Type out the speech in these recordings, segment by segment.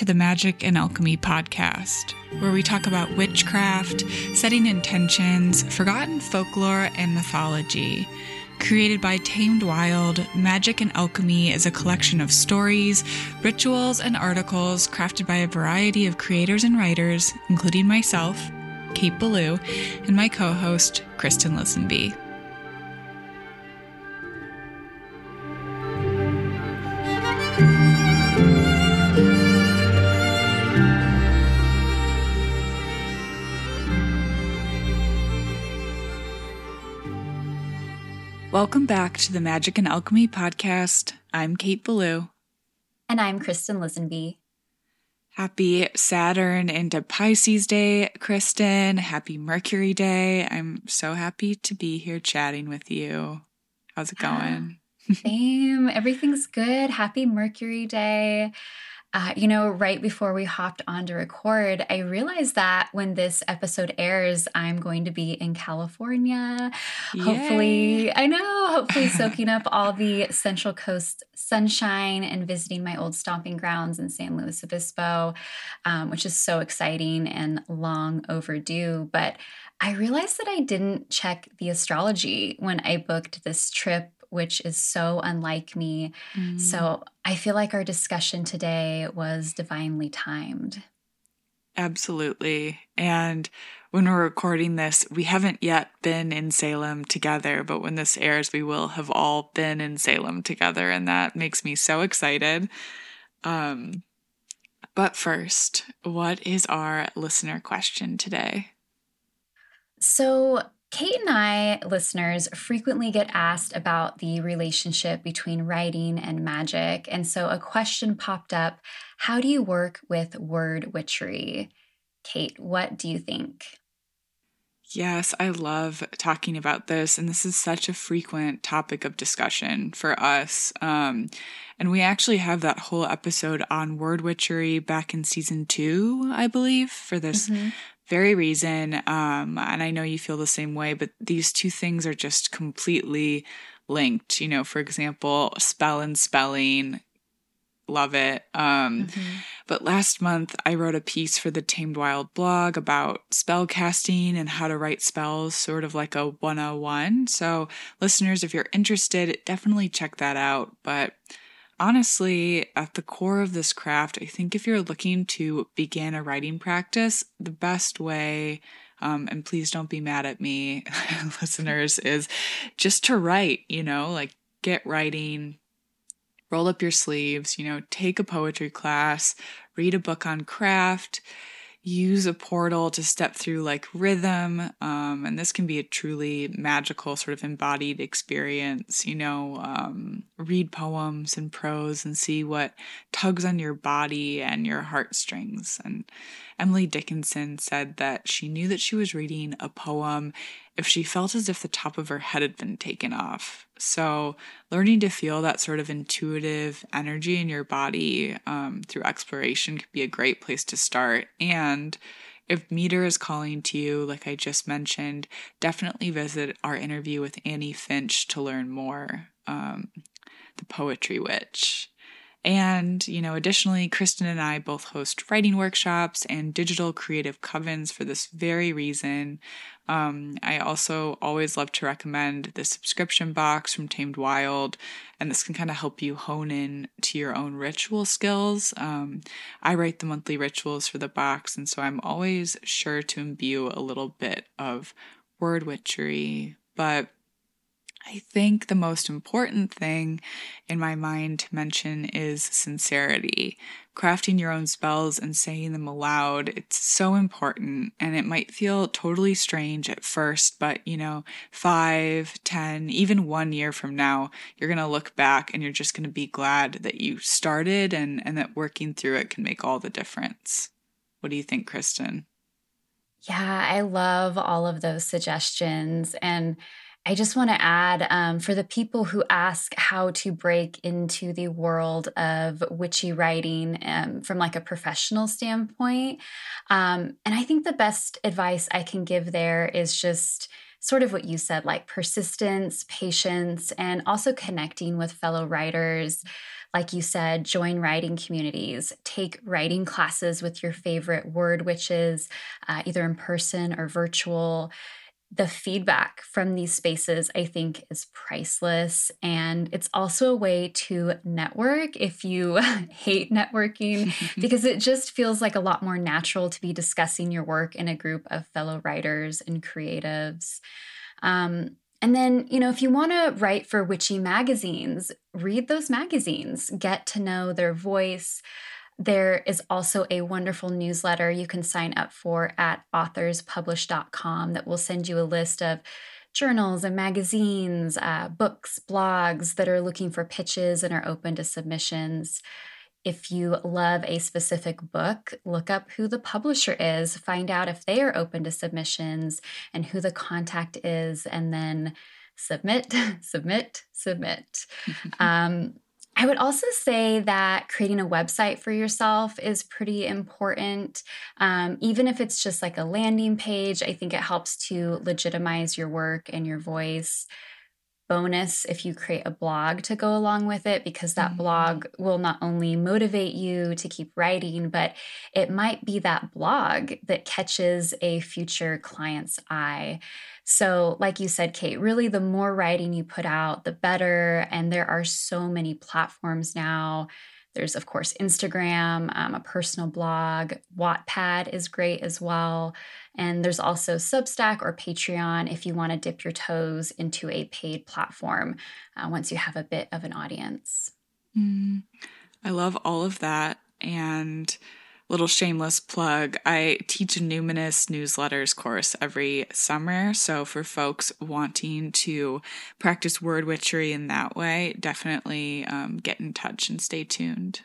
To the Magic and Alchemy podcast, where we talk about witchcraft, setting intentions, forgotten folklore, and mythology. Created by Tamed Wild, Magic and Alchemy is a collection of stories, rituals, and articles crafted by a variety of creators and writers, including myself, Kate Belew, and my co host, Kristen Lisenby. Welcome back to the Magic and Alchemy podcast. I'm Kate Belew. And I'm Kristen Lisenby. Happy Saturn into Pisces Day, Kristen. Happy Mercury Day. I'm so happy to be here chatting with you. How's it ah, going? Same. Everything's good. Happy Mercury Day. Uh, you know, right before we hopped on to record, I realized that when this episode airs, I'm going to be in California. Yay. Hopefully, I know, hopefully, soaking up all the Central Coast sunshine and visiting my old stomping grounds in San Luis Obispo, um, which is so exciting and long overdue. But I realized that I didn't check the astrology when I booked this trip which is so unlike me. Mm. So I feel like our discussion today was divinely timed. Absolutely. And when we're recording this, we haven't yet been in Salem together, but when this airs, we will have all been in Salem together. And that makes me so excited. Um, but first, what is our listener question today? So, Kate and I, listeners, frequently get asked about the relationship between writing and magic. And so a question popped up How do you work with word witchery? Kate, what do you think? Yes, I love talking about this, and this is such a frequent topic of discussion for us. Um, and we actually have that whole episode on word witchery back in season two, I believe, for this mm-hmm very reason. Um, and I know you feel the same way, but these two things are just completely linked. You know, for example, spell and spelling, love it. Um, mm-hmm. But last month, I wrote a piece for the Tamed Wild blog about spell casting and how to write spells, sort of like a 101. So, listeners, if you're interested, definitely check that out. But honestly, at the core of this craft, I think if you're looking to begin a writing practice, the best way, um, and please don't be mad at me, listeners, is just to write, you know, like get writing, roll up your sleeves, you know, take a poetry class, read a book on craft use a portal to step through like rhythm. Um, and this can be a truly magical, sort of embodied experience. You know, um, read poems and prose and see what tugs on your body and your heartstrings. And Emily Dickinson said that she knew that she was reading a poem if she felt as if the top of her head had been taken off. So, learning to feel that sort of intuitive energy in your body um, through exploration could be a great place to start. And if meter is calling to you, like I just mentioned, definitely visit our interview with Annie Finch to learn more. Um, the Poetry Witch. And, you know, additionally, Kristen and I both host writing workshops and digital creative covens for this very reason. Um, I also always love to recommend the subscription box from Tamed Wild, and this can kind of help you hone in to your own ritual skills. Um, I write the monthly rituals for the box, and so I'm always sure to imbue a little bit of word witchery, but I think the most important thing in my mind to mention is sincerity. Crafting your own spells and saying them aloud, it's so important. And it might feel totally strange at first, but you know, five, ten, even one year from now, you're going to look back and you're just going to be glad that you started and, and that working through it can make all the difference. What do you think, Kristen? Yeah, I love all of those suggestions. And I just want to add um, for the people who ask how to break into the world of witchy writing um, from like a professional standpoint. Um, and I think the best advice I can give there is just sort of what you said, like persistence, patience, and also connecting with fellow writers. Like you said, join writing communities, take writing classes with your favorite word witches, uh, either in person or virtual the feedback from these spaces, I think, is priceless. And it's also a way to network if you hate networking, because it just feels like a lot more natural to be discussing your work in a group of fellow writers and creatives. Um, and then, you know, if you want to write for witchy magazines, read those magazines, get to know their voice. There is also a wonderful newsletter you can sign up for at authorspublish.com that will send you a list of journals and magazines, uh, books, blogs that are looking for pitches and are open to submissions. If you love a specific book, look up who the publisher is, find out if they are open to submissions and who the contact is, and then submit, submit, submit. um, I would also say that creating a website for yourself is pretty important. Um, even if it's just like a landing page, I think it helps to legitimize your work and your voice. Bonus if you create a blog to go along with it, because that mm-hmm. blog will not only motivate you to keep writing, but it might be that blog that catches a future client's eye. So, like you said, Kate, really the more writing you put out, the better. And there are so many platforms now. There's, of course, Instagram, um, a personal blog. Wattpad is great as well. And there's also Substack or Patreon if you want to dip your toes into a paid platform uh, once you have a bit of an audience. Mm, I love all of that. And little shameless plug I teach a Numinous newsletters course every summer. So, for folks wanting to practice word witchery in that way, definitely um, get in touch and stay tuned.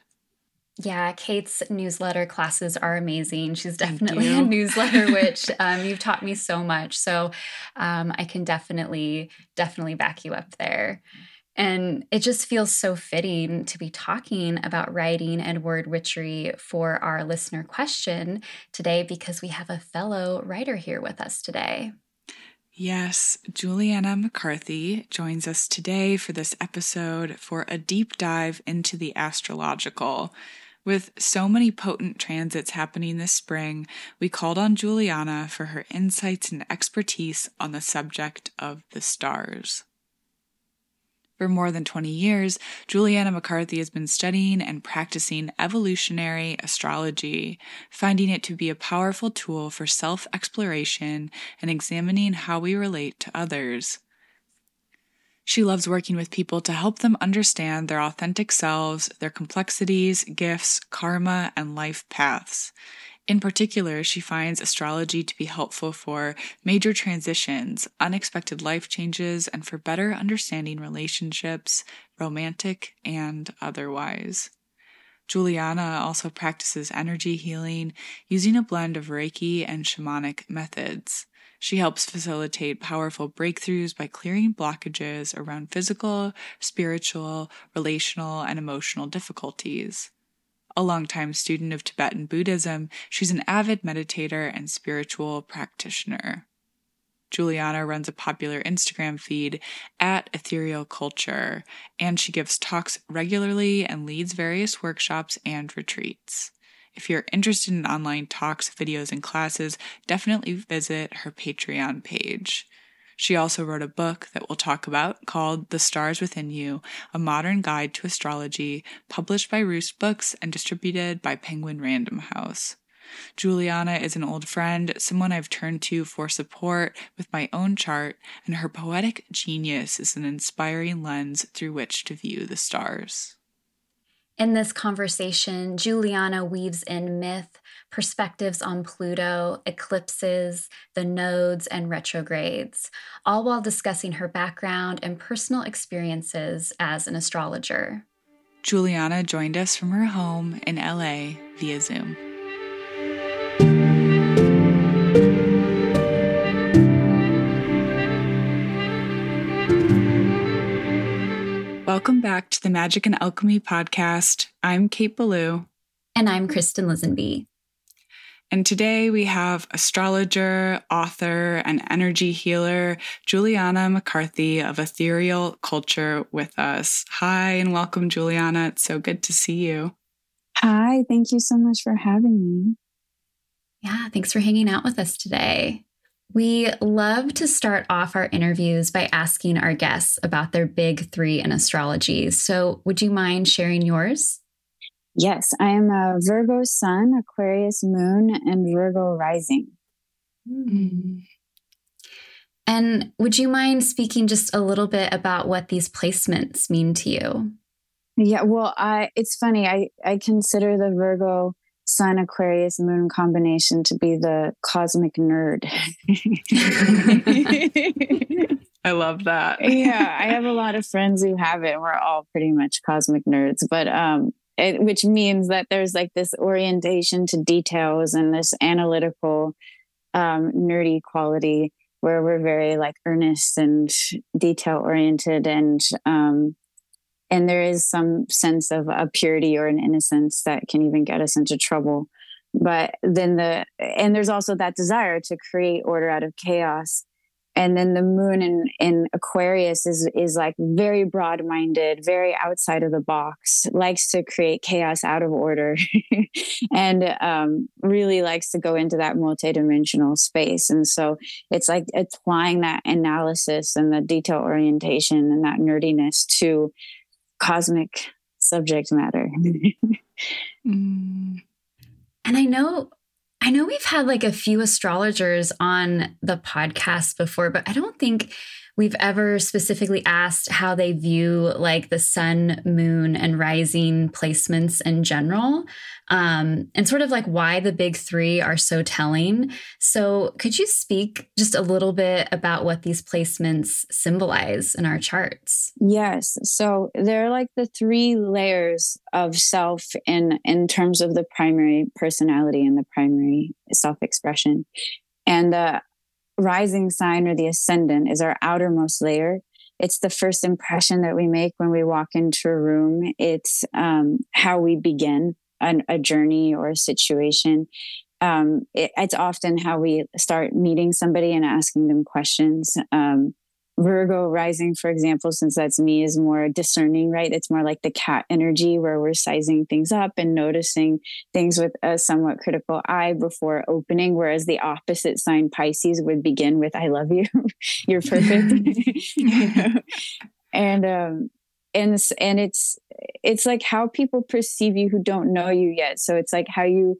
Yeah, Kate's newsletter classes are amazing. She's definitely a newsletter witch. Um, you've taught me so much, so um, I can definitely, definitely back you up there. And it just feels so fitting to be talking about writing and word witchery for our listener question today because we have a fellow writer here with us today. Yes, Juliana McCarthy joins us today for this episode for a deep dive into the astrological. With so many potent transits happening this spring, we called on Juliana for her insights and expertise on the subject of the stars. For more than 20 years, Juliana McCarthy has been studying and practicing evolutionary astrology, finding it to be a powerful tool for self exploration and examining how we relate to others. She loves working with people to help them understand their authentic selves, their complexities, gifts, karma, and life paths. In particular, she finds astrology to be helpful for major transitions, unexpected life changes, and for better understanding relationships, romantic and otherwise. Juliana also practices energy healing using a blend of Reiki and shamanic methods. She helps facilitate powerful breakthroughs by clearing blockages around physical, spiritual, relational, and emotional difficulties. A longtime student of Tibetan Buddhism, she's an avid meditator and spiritual practitioner. Juliana runs a popular Instagram feed at Ethereal Culture, and she gives talks regularly and leads various workshops and retreats. If you're interested in online talks, videos, and classes, definitely visit her Patreon page. She also wrote a book that we'll talk about called The Stars Within You A Modern Guide to Astrology, published by Roost Books and distributed by Penguin Random House. Juliana is an old friend, someone I've turned to for support with my own chart, and her poetic genius is an inspiring lens through which to view the stars. In this conversation, Juliana weaves in myth, perspectives on Pluto, eclipses, the nodes, and retrogrades, all while discussing her background and personal experiences as an astrologer. Juliana joined us from her home in LA via Zoom. Welcome back to the Magic and Alchemy podcast. I'm Kate Belew. And I'm Kristen Lisenby. And today we have astrologer, author, and energy healer Juliana McCarthy of Ethereal Culture with us. Hi, and welcome, Juliana. It's so good to see you. Hi, thank you so much for having me. Yeah, thanks for hanging out with us today. We love to start off our interviews by asking our guests about their big three in astrology. So, would you mind sharing yours? Yes, I am a Virgo sun, Aquarius moon, and Virgo rising. Mm. And would you mind speaking just a little bit about what these placements mean to you? Yeah, well, I it's funny. I I consider the Virgo Sun Aquarius Moon combination to be the cosmic nerd. I love that. yeah, I have a lot of friends who have it. And We're all pretty much cosmic nerds, but um, it, which means that there's like this orientation to details and this analytical, um, nerdy quality where we're very like earnest and detail oriented and um, and there is some sense of a purity or an innocence that can even get us into trouble. But then the and there's also that desire to create order out of chaos and then the moon in, in aquarius is is like very broad-minded very outside of the box likes to create chaos out of order and um, really likes to go into that multidimensional space and so it's like applying that analysis and the detail orientation and that nerdiness to cosmic subject matter. mm. And I know I know we've had like a few astrologers on the podcast before, but I don't think we've ever specifically asked how they view like the sun, moon, and rising placements in general um, and sort of like why the big three are so telling. So, could you speak just a little bit about what these placements symbolize in our charts? Yes. So, they're like the three layers of self in, in terms of the primary personality and the primary self expression. And the rising sign or the ascendant is our outermost layer. It's the first impression that we make when we walk into a room. It's um, how we begin an, a journey or a situation. Um, it, it's often how we start meeting somebody and asking them questions. Um, Virgo rising, for example, since that's me, is more discerning, right? It's more like the cat energy where we're sizing things up and noticing things with a somewhat critical eye before opening. Whereas the opposite sign, Pisces, would begin with, I love you, you're perfect. and um, and and it's it's like how people perceive you who don't know you yet so it's like how you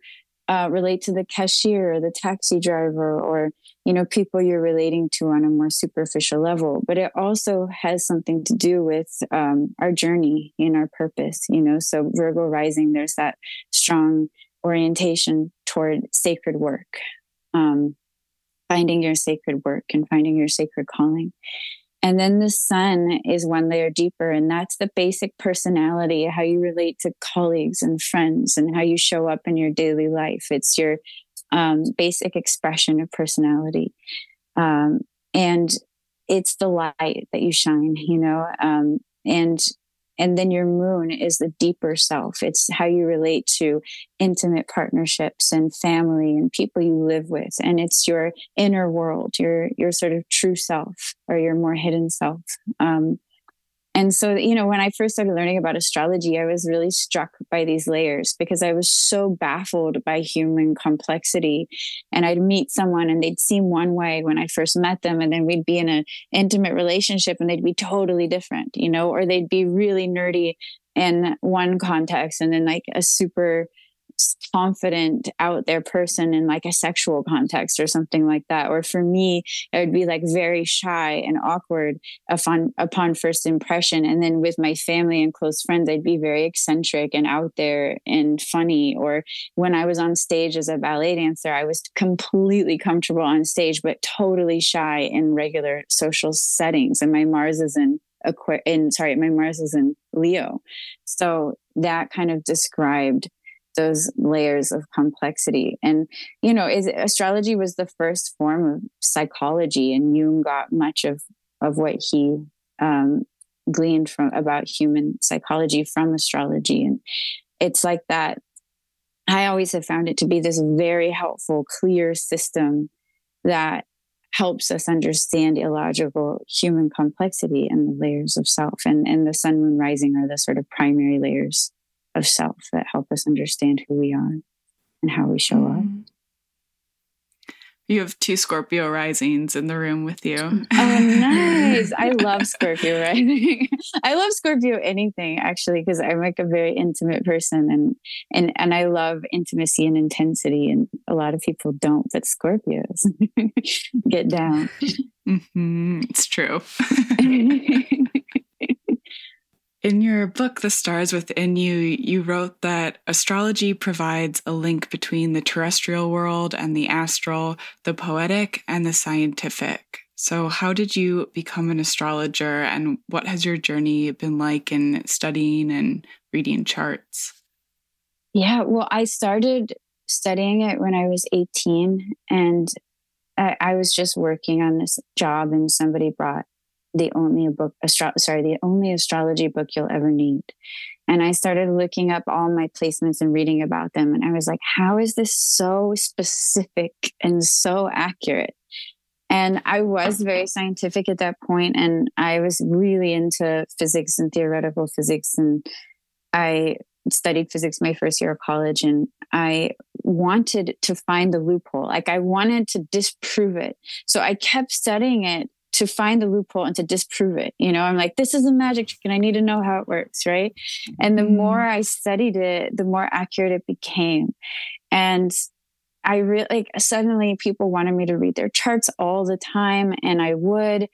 uh, relate to the cashier or the taxi driver or you know people you're relating to on a more superficial level. But it also has something to do with um, our journey and our purpose you know? So virgo rising there's that strong orientation toward sacred work um, finding your sacred work and finding your sacred calling and then the sun is one layer deeper, and that's the basic personality, how you relate to colleagues and friends, and how you show up in your daily life. It's your um, basic expression of personality. Um, and it's the light that you shine, you know, um, and and then your moon is the deeper self. It's how you relate to intimate partnerships and family and people you live with. And it's your inner world, your, your sort of true self or your more hidden self. Um, and so, you know, when I first started learning about astrology, I was really struck by these layers because I was so baffled by human complexity. And I'd meet someone and they'd seem one way when I first met them. And then we'd be in an intimate relationship and they'd be totally different, you know, or they'd be really nerdy in one context and then like a super confident out there person in like a sexual context or something like that. Or for me it would be like very shy and awkward upon upon first impression. And then with my family and close friends i'd be very eccentric and out there and funny. Or when i was on stage as a ballet dancer i was completely comfortable on stage but totally shy in regular social settings. And my mars is in in sorry my mars is in leo. So that kind of described those layers of complexity and you know is, astrology was the first form of psychology and jung got much of of what he um, gleaned from about human psychology from astrology and it's like that I always have found it to be this very helpful, clear system that helps us understand illogical human complexity and the layers of self. And, and the sun, moon, rising are the sort of primary layers of self that help us understand who we are and how we show up. You have two Scorpio risings in the room with you. Oh, nice. I love Scorpio rising. I love Scorpio anything actually because I'm like a very intimate person and and and I love intimacy and intensity and a lot of people don't but Scorpios get down. Mm-hmm. It's true. In your book, The Stars Within You, you wrote that astrology provides a link between the terrestrial world and the astral, the poetic and the scientific. So, how did you become an astrologer, and what has your journey been like in studying and reading charts? Yeah, well, I started studying it when I was 18, and I, I was just working on this job, and somebody brought the only book astro- sorry the only astrology book you'll ever need and i started looking up all my placements and reading about them and i was like how is this so specific and so accurate and i was very scientific at that point and i was really into physics and theoretical physics and i studied physics my first year of college and I wanted to find the loophole. Like I wanted to disprove it. So I kept studying it to find the loophole and to disprove it. You know, I'm like, this is a magic trick and I need to know how it works. Right. And the mm. more I studied it, the more accurate it became. And I really like suddenly people wanted me to read their charts all the time, and I would.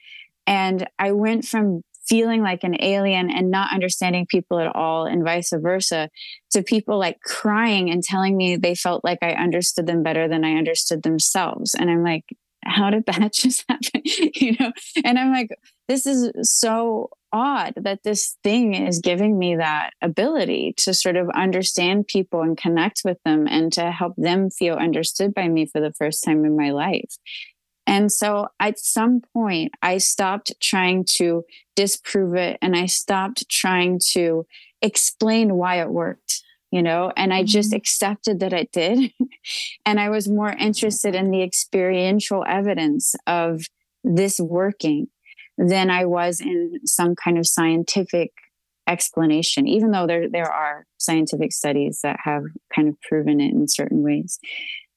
And I went from feeling like an alien and not understanding people at all, and vice versa, to people like crying and telling me they felt like I understood them better than I understood themselves. And I'm like, how did that just happen? you know? And I'm like, this is so odd that this thing is giving me that ability to sort of understand people and connect with them and to help them feel understood by me for the first time in my life. And so at some point, I stopped trying to disprove it and I stopped trying to explain why it worked you know, and I just mm-hmm. accepted that it did. and I was more interested in the experiential evidence of this working than I was in some kind of scientific explanation, even though there, there are scientific studies that have kind of proven it in certain ways.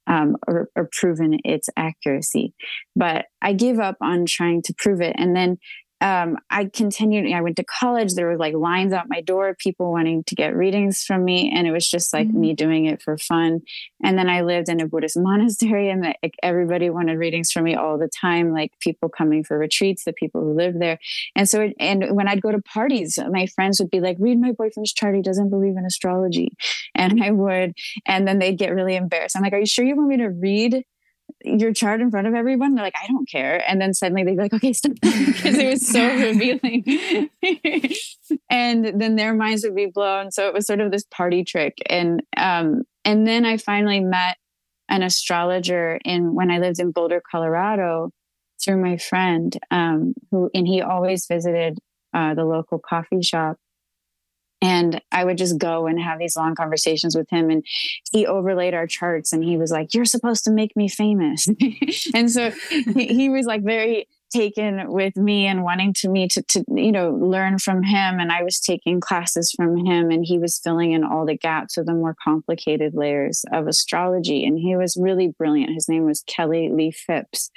Um, or, or proven its accuracy. But I gave up on trying to prove it. And then um, I continued. I went to college. There were like lines out my door, people wanting to get readings from me, and it was just like mm-hmm. me doing it for fun. And then I lived in a Buddhist monastery, and like, everybody wanted readings from me all the time. Like people coming for retreats, the people who lived there. And so, it, and when I'd go to parties, my friends would be like, "Read my boyfriend's chart. He doesn't believe in astrology," and I would, and then they'd get really embarrassed. I'm like, "Are you sure you want me to read?" Your chart in front of everyone. They're like, I don't care. And then suddenly they'd be like, okay, stop. because it was so revealing. and then their minds would be blown. So it was sort of this party trick. And um, and then I finally met an astrologer in when I lived in Boulder, Colorado, through my friend, um, who and he always visited uh, the local coffee shop and I would just go and have these long conversations with him. And he overlaid our charts and he was like, You're supposed to make me famous. and so he, he, was like very taken with me and wanting to me to, to, you know, learn from him. And I was taking classes from him and he was filling in all the gaps of the more complicated layers of astrology. And he was really brilliant. His name was Kelly Lee Phipps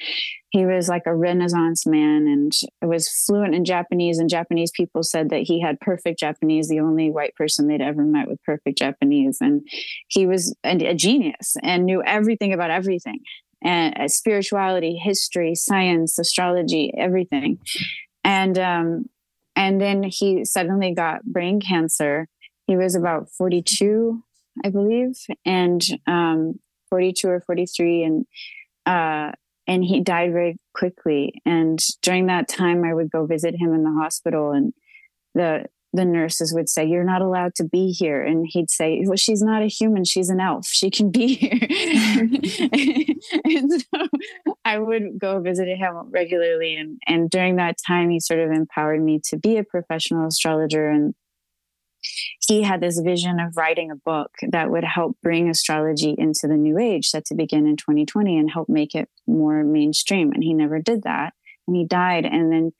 he was like a renaissance man and was fluent in japanese and japanese people said that he had perfect japanese the only white person they'd ever met with perfect japanese and he was a, a genius and knew everything about everything and uh, spirituality history science astrology everything and um and then he suddenly got brain cancer he was about 42 i believe and um 42 or 43 and uh and he died very quickly. And during that time, I would go visit him in the hospital, and the the nurses would say, "You're not allowed to be here," and he'd say, "Well, she's not a human; she's an elf. She can be here." and so I would go visit him regularly, and and during that time, he sort of empowered me to be a professional astrologer and he had this vision of writing a book that would help bring astrology into the new age set to begin in 2020 and help make it more mainstream. And he never did that. And he died. And then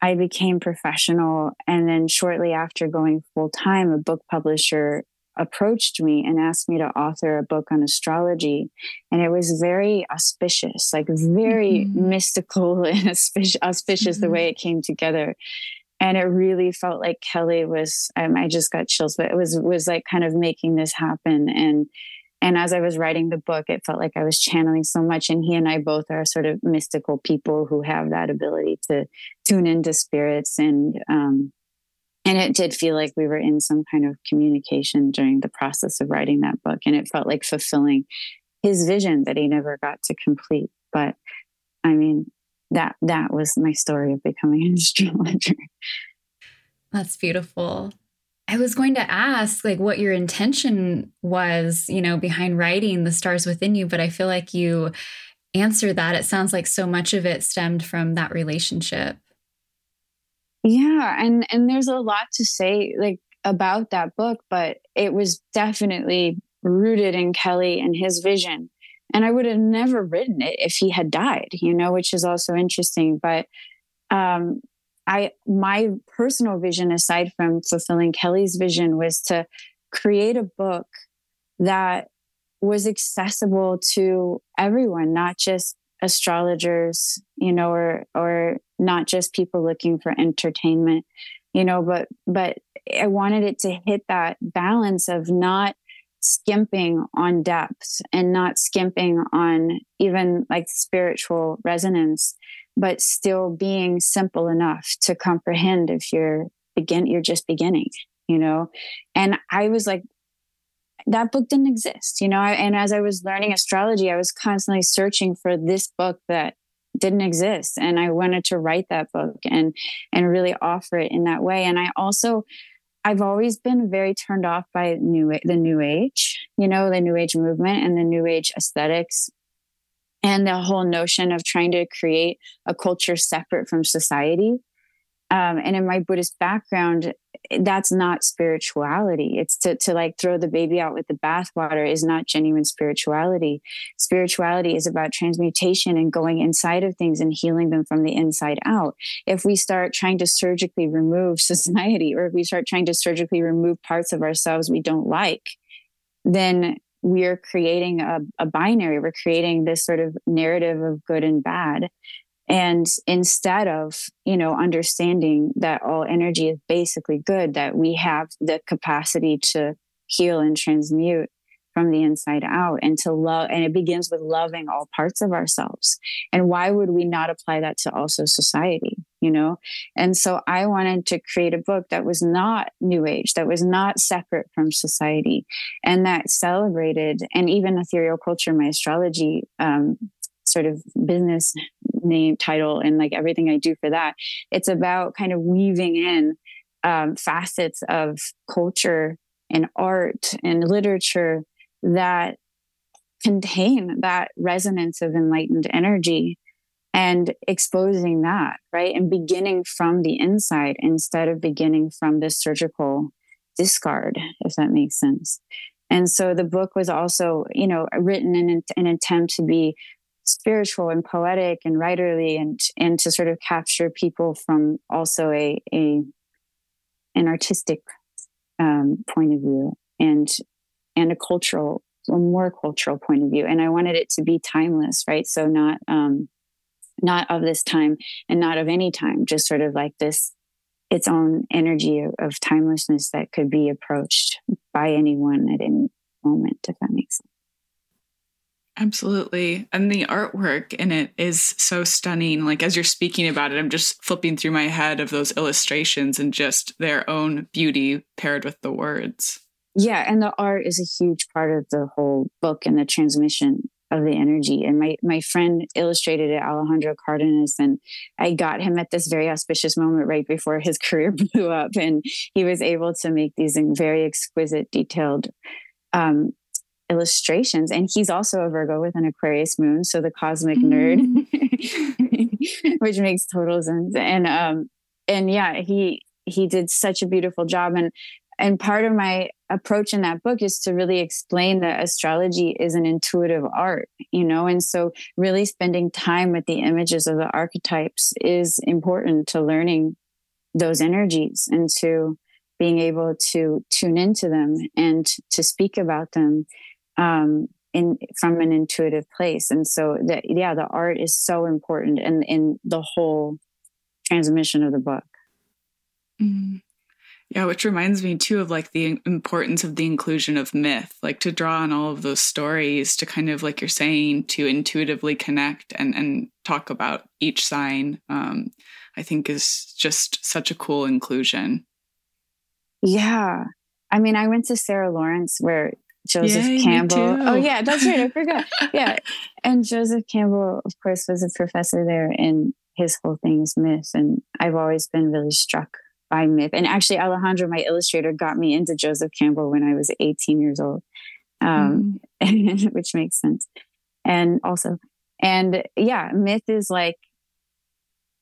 I became professional. And then shortly after going full time, a book publisher approached me and asked me to author a book on astrology. And it was very auspicious, like very mm-hmm. mystical and auspicious, auspicious mm-hmm. the way it came together. And it really felt like Kelly was, um, I just got chills, but it was, was like kind of making this happen. And, and as I was writing the book, it felt like I was channeling so much. And he and I both are sort of mystical people who have that ability to tune into spirits. And, um, and it did feel like we were in some kind of communication during the process of writing that book. And it felt like fulfilling his vision that he never got to complete. But i mean that that was my story of becoming an astrologer. That's beautiful i was going to ask like what your intention was you know behind writing the stars within you but i feel like you answered that it sounds like so much of it stemmed from that relationship yeah, and and there's a lot to say like about that book, but it was definitely rooted in Kelly and his vision. And I would have never written it if he had died, you know, which is also interesting. But um, I my personal vision, aside from fulfilling Kelly's vision, was to create a book that was accessible to everyone, not just astrologers, you know, or or not just people looking for entertainment, you know, but but I wanted it to hit that balance of not skimping on depth and not skimping on even like spiritual resonance, but still being simple enough to comprehend if you're begin you're just beginning, you know. And I was like that book didn't exist, you know. And as I was learning astrology, I was constantly searching for this book that didn't exist, and I wanted to write that book and and really offer it in that way. And I also, I've always been very turned off by new the new age, you know, the new age movement and the new age aesthetics and the whole notion of trying to create a culture separate from society. Um, and in my buddhist background that's not spirituality. It's to, to like throw the baby out with the bathwater is not genuine spirituality. Spirituality is about transmutation and going inside of things and healing them from the inside out. If we start trying to surgically remove society or if we start trying to surgically remove parts of ourselves we don't like then we're creating a, a binary. We're creating this sort of narrative of good and bad. And instead of you know understanding that all energy is basically good that we have the capacity to heal and transmute from the inside out and to love and it begins with loving all parts of ourselves. And why would we not apply that to also society you know and so i wanted to create a book that was not new age that was not separate from society and that celebrated and even ethereal culture my astrology um, sort of business name title and like everything I do for that. It's about kind of weaving in um, facets of culture and art and literature that contain that resonance of enlightened energy and exposing that, right? And beginning from the inside instead of beginning from the surgical discard, if that makes sense. And so the book was also, you know, written in an attempt to be spiritual and poetic and writerly and and to sort of capture people from also a a an artistic um, point of view and and a cultural a more cultural point of view and i wanted it to be timeless right so not um not of this time and not of any time just sort of like this its own energy of, timelessness that could be approached by anyone at any moment if that makes sense Absolutely. And the artwork in it is so stunning. Like, as you're speaking about it, I'm just flipping through my head of those illustrations and just their own beauty paired with the words. Yeah. And the art is a huge part of the whole book and the transmission of the energy. And my, my friend illustrated it, Alejandro Cardenas, and I got him at this very auspicious moment right before his career blew up. And he was able to make these very exquisite, detailed um, illustrations. And he's also a Virgo with an Aquarius moon, so the cosmic nerd, mm. which makes total sense. And um, and yeah, he he did such a beautiful job. And and part of my approach in that book is to really explain that astrology is an intuitive art, you know, and so really spending time with the images of the archetypes is important to learning those energies and to being able to tune into them and to speak about them um, in from an intuitive place. And so that yeah, the art is so important in in the whole transmission of the book. Mm. Yeah, which reminds me too of like the importance of the inclusion of myth, like to draw on all of those stories to kind of like you're saying to intuitively connect and and talk about each sign. Um, I think is just such a cool inclusion. Yeah. I mean, I went to Sarah Lawrence where Joseph Yay, Campbell. Oh yeah, that's right. I forgot. yeah. And Joseph Campbell, of course, was a professor there and his whole thing is myth. And I've always been really struck by myth. And actually, Alejandro, my illustrator, got me into Joseph Campbell when I was 18 years old, um, mm. which makes sense. And also, and yeah, myth is like,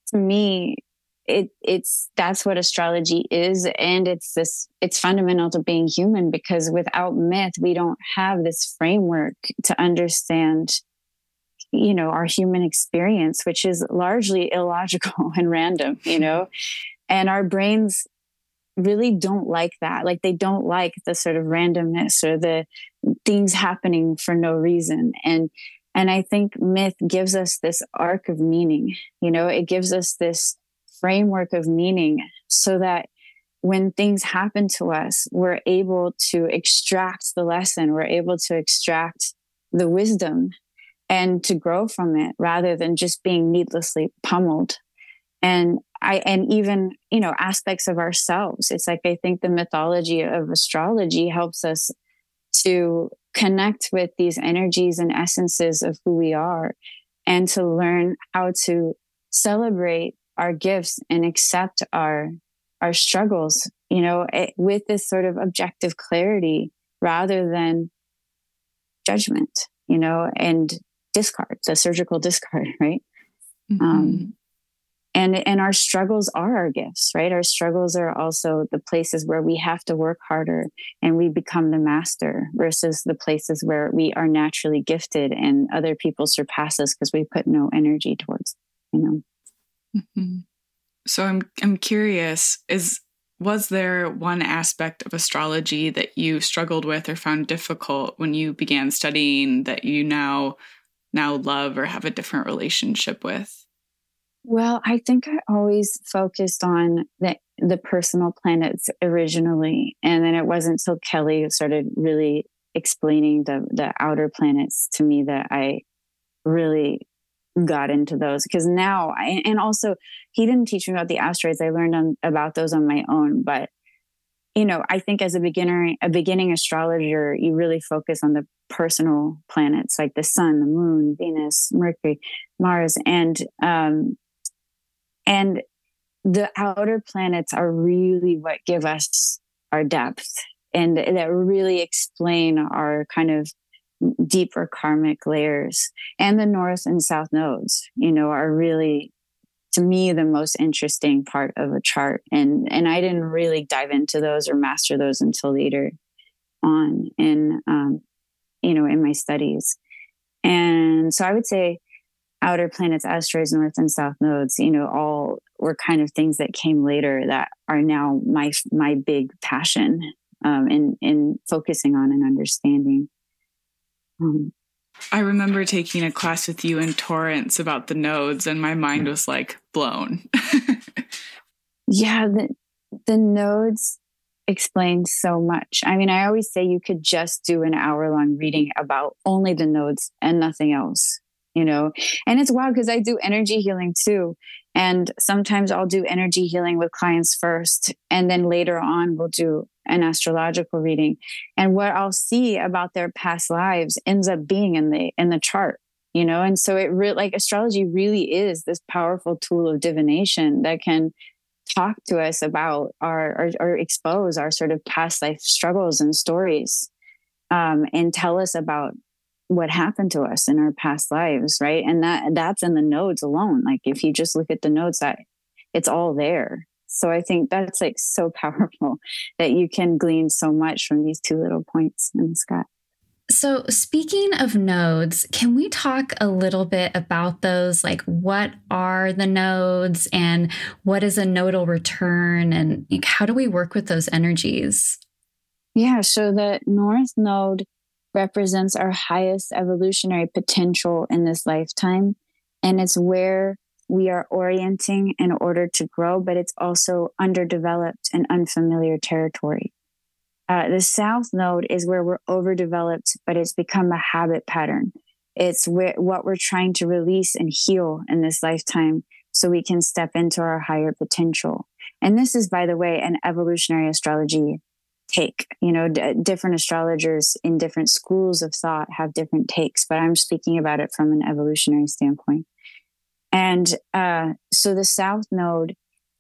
to me, it it's that's what astrology is and it's this it's fundamental to being human because without myth we don't have this framework to understand you know our human experience which is largely illogical and random you know and our brains really don't like that. Like they don't like the sort of randomness or the things happening for no reason. And and i think myth gives us this arc of meaning you know? It gives us this framework of meaning so that when things happen to us we're able to extract the lesson we're able to extract the wisdom and to grow from it rather than just being needlessly pummeled. And I and even you know aspects of ourselves. It's like I think the mythology of astrology helps us to connect with these energies and essences of who we are and to learn how to celebrate our gifts and accept our our struggles you know it, eh, with this sort of objective clarity rather than judgment you know and discard the surgical discard right mm-hmm. um, and and our struggles are our gifts right? Our struggles are also the places where we have to work harder and we become the master versus the places where we are naturally gifted and other people surpass us because we put no energy towards you know? Mm-hmm. so i'm i'm curious is was there one aspect of astrology that you struggled with or found difficult when you began studying that you now now love or have a different relationship with well, I think I always focused on the the personal planets originally, and then it wasn't until Kelly started really explaining the the outer planets to me that I really got into those because now I, and also he didn't teach me about the asteroids i learned on, about those on my own but you know i think as a beginner a beginning astrologer you really focus on the personal planets like the sun the moon venus mercury mars and um and the outer planets are really what give us our depth and that really explain our kind of deeper karmic layers. And the north and south nodes, you know, are really to me the most interesting part of a chart and and i didn't really dive into those or master those until later on in um, you know in my studies and so i would say outer planets, asteroids, north and south nodes, you know, all were kind of things that came later that are now my my big passion um, in in focusing on and understanding. Um, I remember taking a class with you in Torrance about the nodes, and my mind was like blown. yeah, the the nodes explain so much. I mean, I always say you could just do an hour long reading about only the nodes and nothing else you know? And it's wild because i do energy healing too. And sometimes i'll do energy healing with clients first and then later on we'll do an astrological reading. And what i'll see about their past lives ends up being in the in the chart you know? And so it really like astrology really is this powerful tool of divination that can talk to us about our or, or expose our sort of past life struggles and stories um, and tell us about what happened to us in our past lives right and that that's in the nodes alone like if you just look at the nodes that it's all there So I think that's like so powerful that you can glean so much from these two little points in the sky. So, speaking of nodes, can we talk a little bit about those? Like, what are the nodes and what is a nodal return? And how do we work with those energies? Yeah, so the North Node represents our highest evolutionary potential in this lifetime. And it's where we are orienting in order to grow, but it's also underdeveloped and unfamiliar territory. Uh, the south node is where we're overdeveloped, but it's become a habit pattern. It's what we're trying to release and heal in this lifetime so we can step into our higher potential. And this is, by the way, an evolutionary astrology take. You know, d- different astrologers in different schools of thought have different takes, but I'm speaking about it from an evolutionary standpoint. And uh, so the south node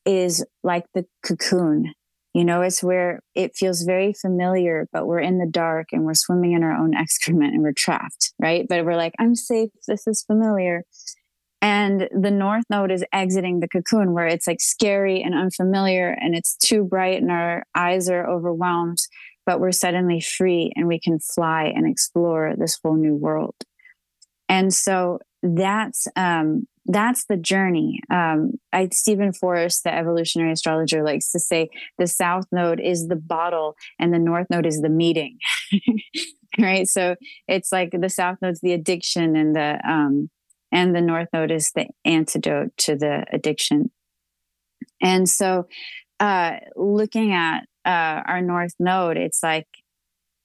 is like the cocoon you know, it's where it feels very familiar, but we're in the dark and we're swimming in our own excrement and we're trapped, right? But we're like, I'm safe. This is familiar. And the north node is exiting the cocoon where it's like scary and unfamiliar and it's too bright and our eyes are overwhelmed, but we're suddenly free and we can fly and explore this whole new world. And so that's um, that's the journey. Um, I, Steven Forrest, the evolutionary astrologer, likes to say the south node is the bottle and the north node is the meeting. right. So it's like the south node's the addiction and the, um, and the north node is the antidote to the addiction. And so, uh, looking at, uh, our north node, it's like,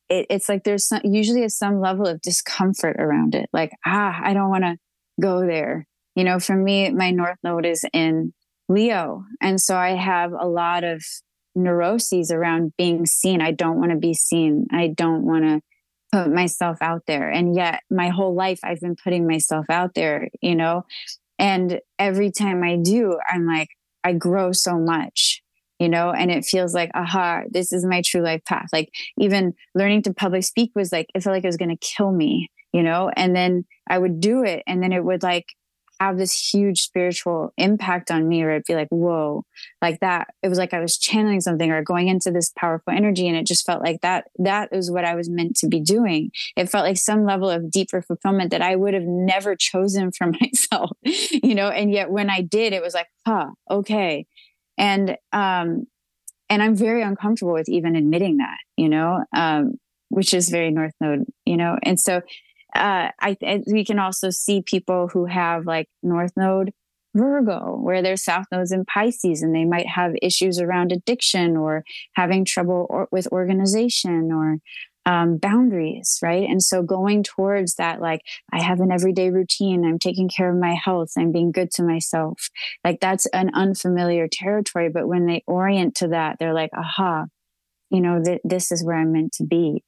it, it's like there's some, usually some level of discomfort around it. Like, ah, I don't want to go there you know, for me, my North Node is in Leo. And so I have a lot of neuroses around being seen. I don't want to be seen. I don't want to put myself out there. And yet, my whole life, I've been putting myself out there, you know? And every time I do, I'm like, I grow so much, you know? And it feels like, aha, this is my true life path. Like, even learning to public speak was like, it felt like it was going to kill me, you know? And then I would do it. And then it would like have this huge spiritual impact on me or I'd be like, whoa, like that. It was like I was channeling something or going into this powerful energy. And it just felt like that, that is what I was meant to be doing. It felt like some level of deeper fulfillment that I would have never chosen for myself, you know? And yet when I did, it was like, huh, okay. And, um, and I'm very uncomfortable with even admitting that, you know, um, which is very North Node, you know? And so uh, I, we can also see people who have like North Node Virgo, where their South Node's in Pisces, and they might have issues around addiction or having trouble or, with organization or um, boundaries, right? And so going towards that, like, I have an everyday routine, I'm taking care of my health, I'm being good to myself. Like, that's an unfamiliar territory. But when they orient to that, they're like, aha, you know, th- this is where I'm meant to be.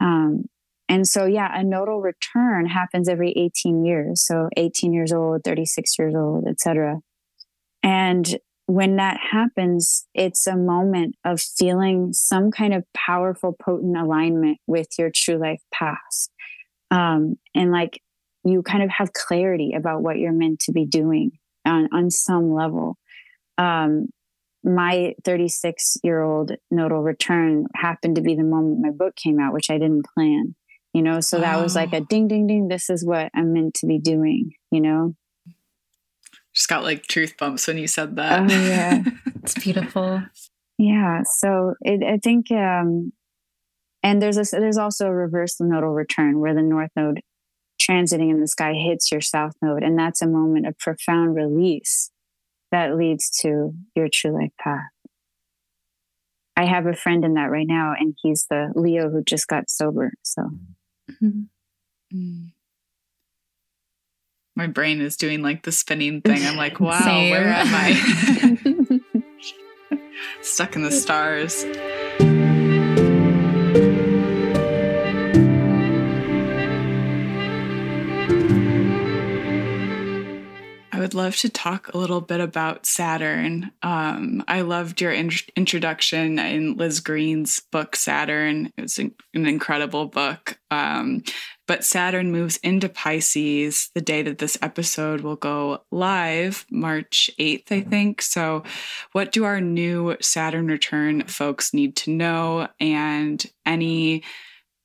Um, and so, yeah, a nodal return happens every 18 years. So 18 years old, 36 years old, etc. And when that happens, it's a moment of feeling some kind of powerful, potent alignment with your true life path. Um, and like you kind of have clarity about what you're meant to be doing on, on some level. Um, my 36 year old nodal return happened to be the moment my book came out, which I didn't plan you know so that was like a ding ding ding this is what i'm meant to be doing you know? Just got like truth bumps when you said that. Oh yeah. It's beautiful. Yeah so it, i think um and there's a there's also a reverse nodal return where the north node transiting in the sky hits your south node and that's a moment of profound release that leads to your true life path. I have a friend in that right now, and he's the Leo who just got sober. So Mm-hmm. My brain is doing like the spinning thing. I'm like, wow, Same. where am I? Stuck in the stars. Would love to talk a little bit about Saturn. Um, I loved your in- introduction in Liz Greene's book, Saturn. It was an, incredible book. Um, but Saturn moves into Pisces the day that this episode will go live, March 8th, I think. So, what do our new Saturn return folks need to know? And any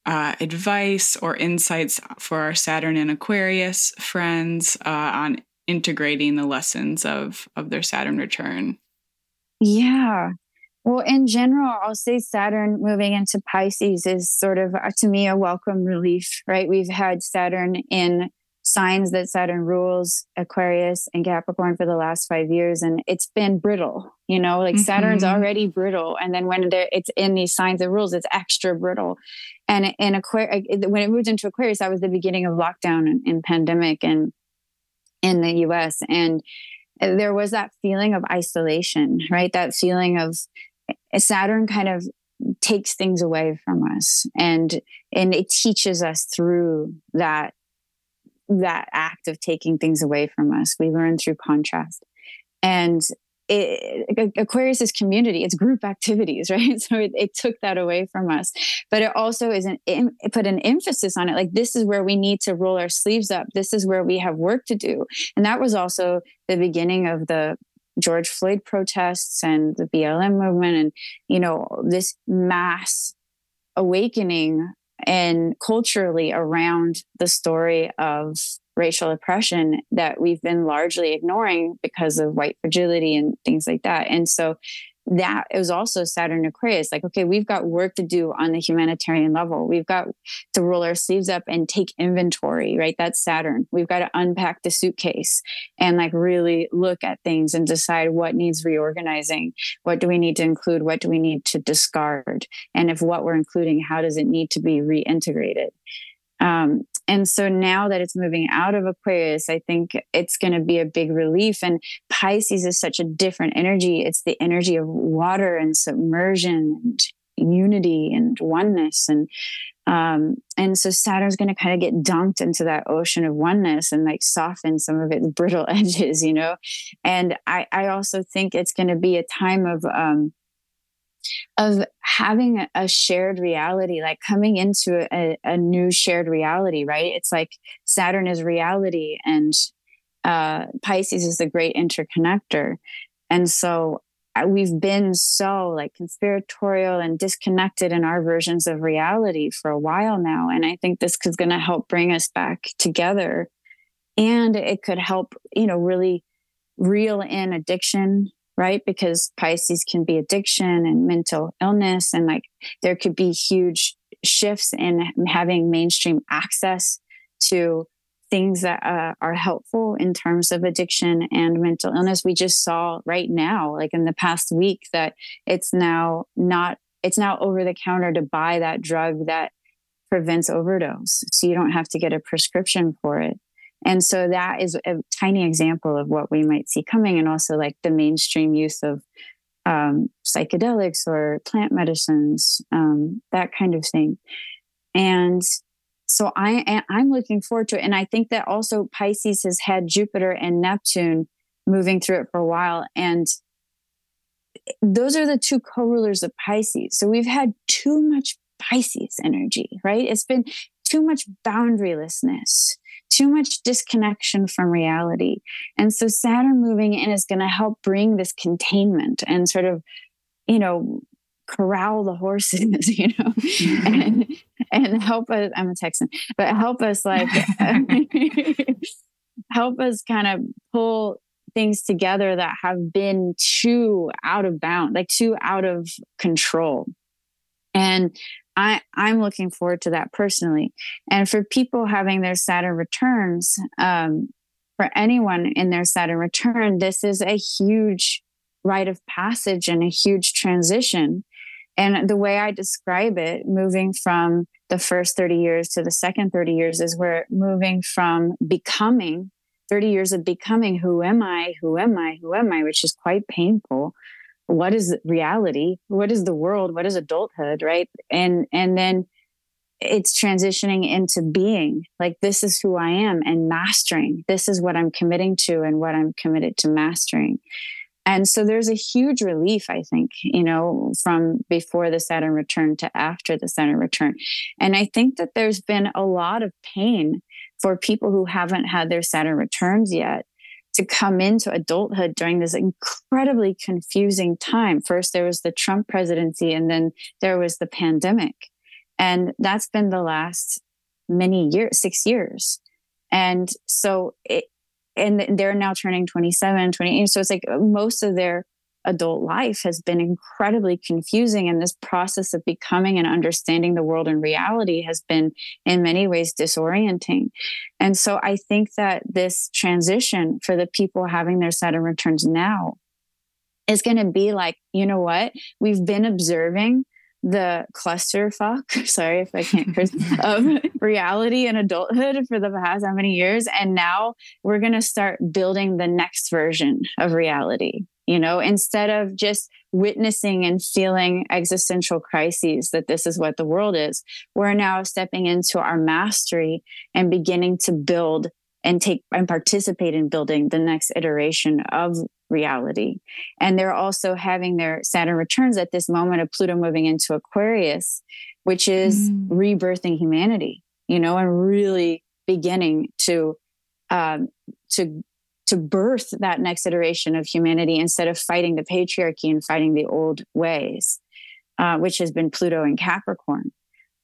uh, advice or insights for our Saturn and Aquarius friends uh, on integrating the lessons of of their Saturn return? Yeah. Well, in general, I'll say Saturn moving into Pisces is sort of, uh, to me, a welcome relief, right? We've had Saturn in signs that Saturn rules Aquarius and Capricorn for the last five years, and it's been brittle. You know, like mm-hmm. Saturn's already brittle, and then when it's in these signs that rules, it's extra brittle. And in Aquarius, when it moved into Aquarius, that was the beginning of lockdown and, and pandemic, and in the U.S. and there was that feeling of isolation, right? That feeling of Saturn kind of takes things away from us and and it teaches us through that that act of taking things away from us we learn through contrast and it, Aquarius is community, it's group activities, right? So it, it, took that away from us, but it also is an it put an emphasis on it. Like this is where we need to roll our sleeves up. This is where we have work to do, and that was also the beginning of the George Floyd protests and the BLM movement and, you know, this mass awakening and culturally around the story of racial oppression that we've been largely ignoring because of white fragility and things like that. And so that it was also Saturn Aquarius. Like, okay, we've got work to do on the humanitarian level. We've got to roll our sleeves up and take inventory, right? That's Saturn. We've got to unpack the suitcase and like really look at things and decide what needs reorganizing. What do we need to include? What do we need to discard? And if what we're including, how does it need to be reintegrated? Um, and so now that it's moving out of Aquarius, I think it's going to be a big relief. And Pisces is such a different energy. It's the energy of water and submersion and unity and oneness. And um, and so Saturn's going to kind of get dunked into that ocean of oneness and like soften some of its brittle edges, you know. And I, I also think it's going to be a time of um, of having a shared reality, like coming into a, a new shared reality, right? It's like Saturn is reality and uh, Pisces is the great interconnector. And so uh, we've been so like conspiratorial and disconnected in our versions of reality for a while now. And I think this is going to help bring us back together. And it could help, you know, really reel in addiction right? Because Pisces can be addiction and mental illness, and like there could be huge shifts in having mainstream access to things that uh, are helpful in terms of addiction and mental illness. We just saw right now, like in the past week, that it's now not, it's now over the counter to buy that drug that prevents overdose. So you don't have to get a prescription for it. And so that is a tiny example of what we might see coming, and also like the mainstream use of um, psychedelics or plant medicines, um, that kind of thing. And so I I'm looking forward to it, and I think that also Pisces has had Jupiter and Neptune moving through it for a while, and those are the two co-rulers of Pisces. So we've had too much Pisces energy, right? It's been too much boundarylessness too much disconnection from reality. And so Saturn moving in is going to help bring this containment and sort of, you know, corral the horses, you know, and and help us. I'm a Texan, but help us like help us kind of pull things together that have been too out of bound, like too out of control. And I, I'm looking forward to that personally. And for people having their Saturn returns, um, for anyone in their Saturn return, this is a huge rite of passage and a huge transition. And the way I describe it, moving from the first 30 years to the second 30 years, is we're moving from becoming 30 years of becoming who am I, who am I, who am I, which is quite painful, what is reality what is the world what is adulthood right and and then it's transitioning into being like this is who I am and mastering. This is what I'm committing to and what I'm committed to mastering. And so there's a huge relief, I think, you know, from before the Saturn return to after the Saturn return. And I think that there's been a lot of pain for people who haven't had their Saturn returns yet to come into adulthood during this incredibly confusing time. First, there was the Trump presidency, and then there was the pandemic. And that's been the last many years, six years. And so it, and they're now turning 27, 28. So it's like most of their adult life has been incredibly confusing. And this process of becoming and understanding the world and reality has been in many ways disorienting. And so I think that this transition for the people having their Saturn returns now is going to be like, you know what? We've been observing the clusterfuck, sorry if I can't curse, of reality and adulthood for the past how many years. And now we're going to start building the next version of reality. You know, instead of just witnessing and feeling existential crises that this is what the world is, we're now stepping into our mastery and beginning to build and take and participate in building the next iteration of reality. And they're also having their Saturn returns at this moment of Pluto moving into Aquarius, which is mm. rebirthing humanity, you know, and really beginning to um, to to birth that next iteration of humanity instead of fighting the patriarchy and fighting the old ways, uh, which has been Pluto and Capricorn.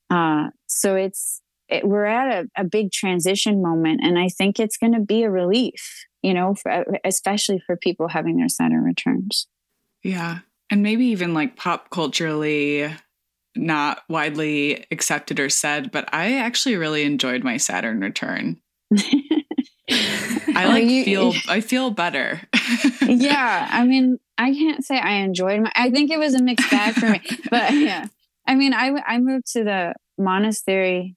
Uh, so it's it, we're at a, a, big transition moment, and I think it's going to be a relief, you know, for, especially for people having their Saturn returns. Yeah, and maybe even like pop culturally not widely accepted or said, but I actually really enjoyed my Saturn return. I like you, feel I feel better. yeah, I mean, I can't say I enjoyed my. I think it was a mixed bag for me, but yeah, I mean, I I moved to the monastery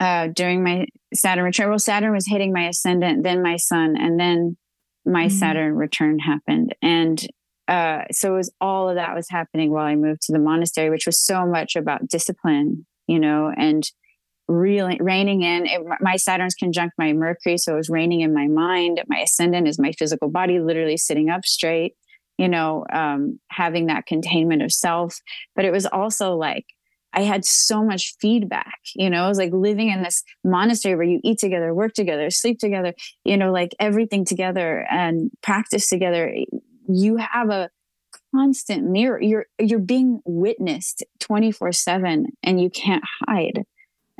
uh, during my Saturn return. Well, Saturn was hitting my ascendant, then my sun, and then my mm-hmm. Saturn return happened. And uh, so it was all of that was happening while I moved to the monastery, which was so much about discipline, you know, and really reining in. It, my Saturn's conjunct my Mercury, so it was reining in my mind. My ascendant is my physical body, literally sitting up straight, you know, um, having that containment of self. But it was also like I had so much feedback. You know, it was like living in this monastery where you eat together, work together, sleep together, you know, like everything together and practice together. You have a constant mirror. You're you're being witnessed 24/7 and you can't hide.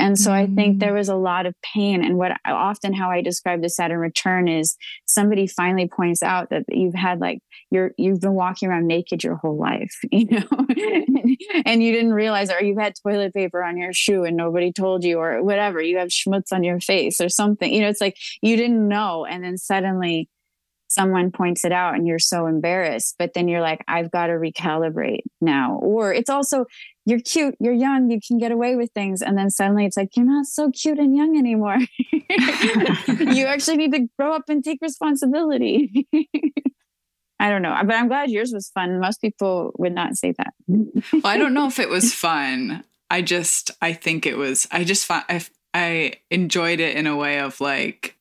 And so I think there mm. was a lot of pain. And what often how I describe the Saturn return is somebody finally points out that you've had like you're you've been walking around naked your whole life, you know, and you didn't realize, or you've had toilet paper on your shoe and nobody told you, or whatever, you have schmutz on your face or something. You know, it's like you didn't know, and then suddenly someone points it out and you're so embarrassed but then you're like i've got to recalibrate now or it's also you're cute you're young you can get away with things and then suddenly it's like you're not so cute and young anymore you actually need to grow up and take responsibility I don't know, but I'm glad yours was fun. Most people would not say that. well, I don't know if it was fun. I just, I think it was. I just, I, I enjoyed it in a way of like,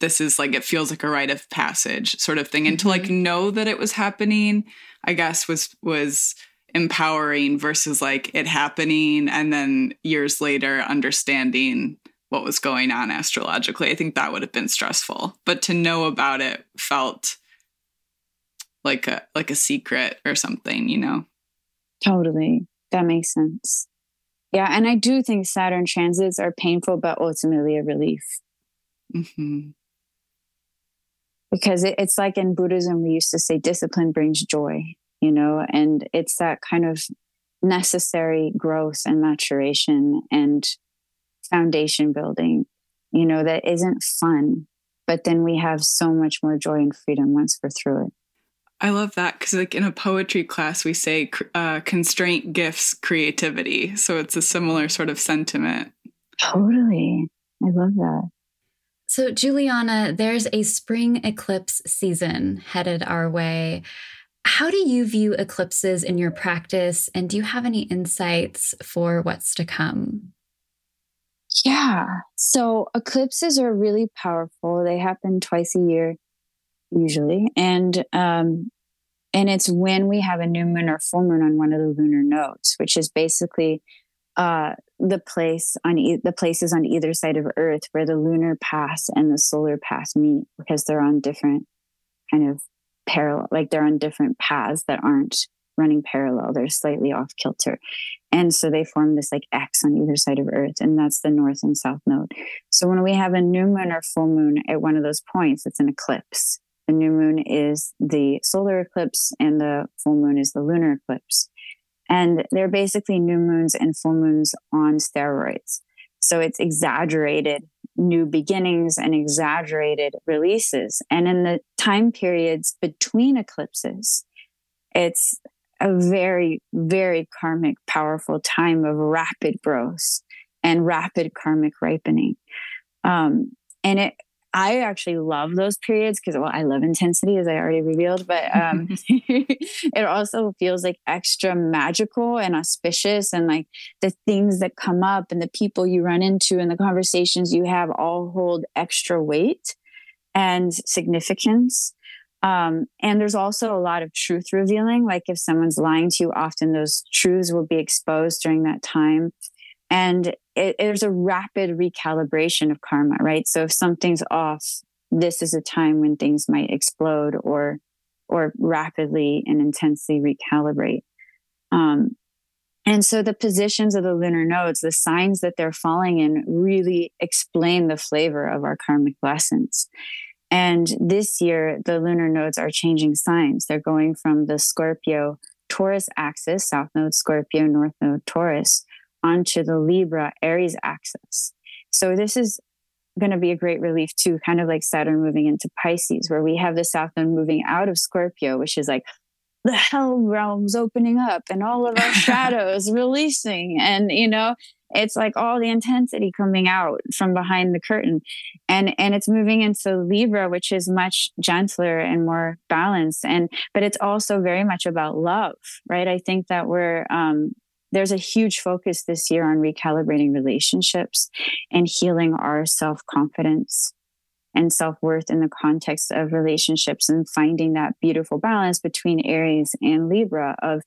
this is like it feels like a rite of passage sort of thing and to like mm-hmm. know that it was happening i guess was was empowering versus like it happening and then years later understanding what was going on astrologically. I think that would have been stressful. But to know about it felt like a like a secret or something you know? Totally. That makes sense. Yeah and i do think saturn transits are painful but ultimately a relief. Mm-hmm. Because it, it's like in Buddhism, we used to say discipline brings joy, you know, and it's that kind of necessary growth and maturation and foundation building, you know, that isn't fun, but then we have so much more joy and freedom once we're through it. I love that because, like in a poetry class, we say uh, constraint gifts creativity. So it's a similar sort of sentiment. Totally. I love that. So, Juliana, there's a spring eclipse season headed our way. How do you view eclipses in your practice? And do you have any insights for what's to come? Yeah. So eclipses are really powerful. They happen twice a year, usually. And um, and it's when we have a new moon or full moon on one of the lunar nodes, which is basically uh, the place on e- the places on either side of Earth where the lunar pass and the solar pass meet, because they're on different kind of parallel, like they're on different paths that aren't running parallel. They're slightly off kilter. And so they form this like X on either side of Earth, and that's the north and south node. So when we have a new moon or full moon at one of those points, it's an eclipse. The new moon is the solar eclipse, and the full moon is the lunar eclipse. And they're basically new moons and full moons on steroids. So it's exaggerated new beginnings and exaggerated releases. And in the time periods between eclipses, it's a very, very karmic, powerful time of rapid growth and rapid karmic ripening. Um, and it I actually love those periods because, well, I love intensity, as I already revealed, but um, it also feels like extra magical and auspicious. And like the things that come up and the people you run into and the conversations you have all hold extra weight and significance. Um, and there's also a lot of truth revealing. Like if someone's lying to you, often those truths will be exposed during that time and it, there's a rapid recalibration of karma right? So if something's off this is a time when things might explode or or rapidly and intensely recalibrate. Um, and so the positions of the lunar nodes the signs that they're falling in really explain the flavor of our karmic lessons. And this year the lunar nodes are changing signs. They're going from the scorpio taurus axis south node scorpio north node taurus onto the Libra Aries axis. So this is going to be a great relief too, kind of like Saturn moving into Pisces, where we have the South Node moving out of Scorpio, which is like the hell realms opening up and all of our shadows releasing. And, you know, it's like all the intensity coming out from behind the curtain. And and it's moving into Libra, which is much gentler and more balanced. And but it's also very much about love, right? I think that we're um there's a huge focus this year on recalibrating relationships and healing our self confidence and self worth in the context of relationships and finding that beautiful balance between Aries and Libra of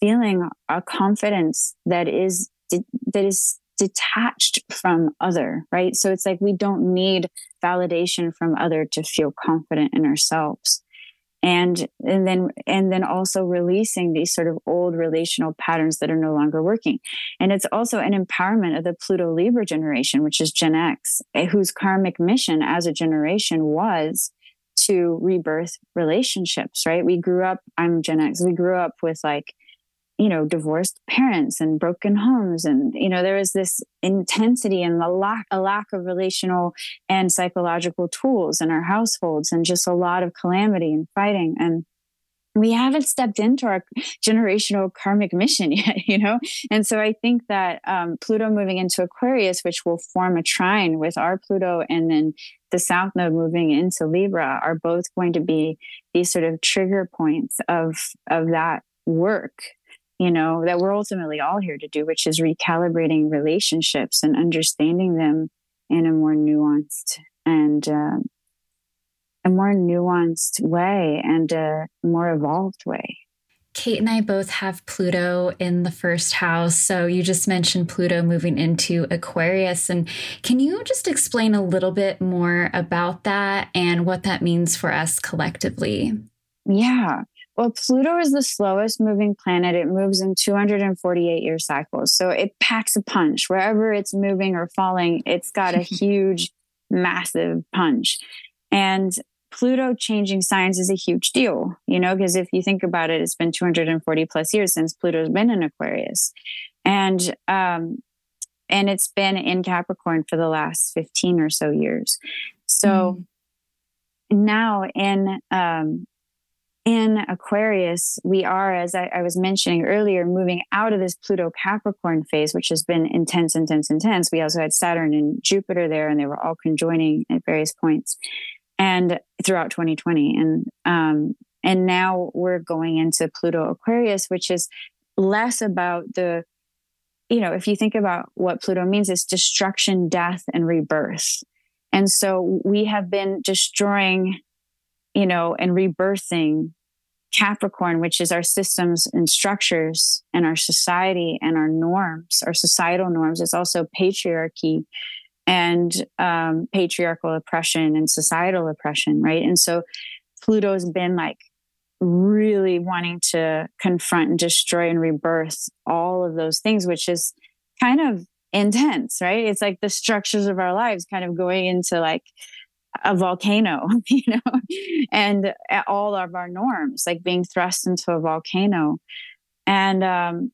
feeling a confidence that is that is detached from other right? So it's like we don't need validation from other to feel confident in ourselves and and then and then also releasing these sort of old relational patterns that are no longer working. And it's also an empowerment of the pluto libra generation which is gen x eh, whose karmic mission as a generation was to rebirth relationships right? We grew up i'm gen x we grew up with like you know divorced parents and broken homes and you know there was this intensity and a lack a lack of relational and psychological tools in our households and just a lot of calamity and fighting. And we haven't stepped into our generational karmic mission yet you know? And so i think that um, pluto moving into aquarius which will form a trine with our pluto and then the south node moving into libra are both going to be these sort of trigger points of of that work you know, that we're ultimately all here to do, which is recalibrating relationships and understanding them in a more nuanced and uh, a more nuanced way and a more evolved way. Kate and I both have Pluto in the first house. So you just mentioned Pluto moving into Aquarius. And can you just explain a little bit more about that and what that means for us collectively? Yeah. Well, Pluto is the slowest moving planet. It moves in 248 year cycles. So it packs a punch. Wherever it's moving or falling, it's got a huge, massive punch. And Pluto changing signs is a huge deal, you know, because if you think about it, it's been 240 plus years since Pluto's been in Aquarius. And, um, and it's been in Capricorn for the last 15 or so years. So mm. now in, um, in Aquarius, we are, as I, I, was mentioning earlier, moving out of this Pluto Capricorn phase, which has been intense, intense, intense. We also had Saturn and Jupiter there, and they were all conjoining at various points, and throughout 2020, and um, and now we're going into Pluto Aquarius, which is less about the you know, if you think about what Pluto means, it's destruction, death, and rebirth. And so we have been destroying, you know, and rebirthing Capricorn, which is our systems and structures and our society and our norms, our societal norms. It's also patriarchy and um, patriarchal oppression and societal oppression, right? And so Pluto's been like really wanting to confront and destroy and rebirth all of those things, which is kind of intense, right? It's like the structures of our lives kind of going into like a volcano, you know, and all of our norms, like being thrust into a volcano. And um,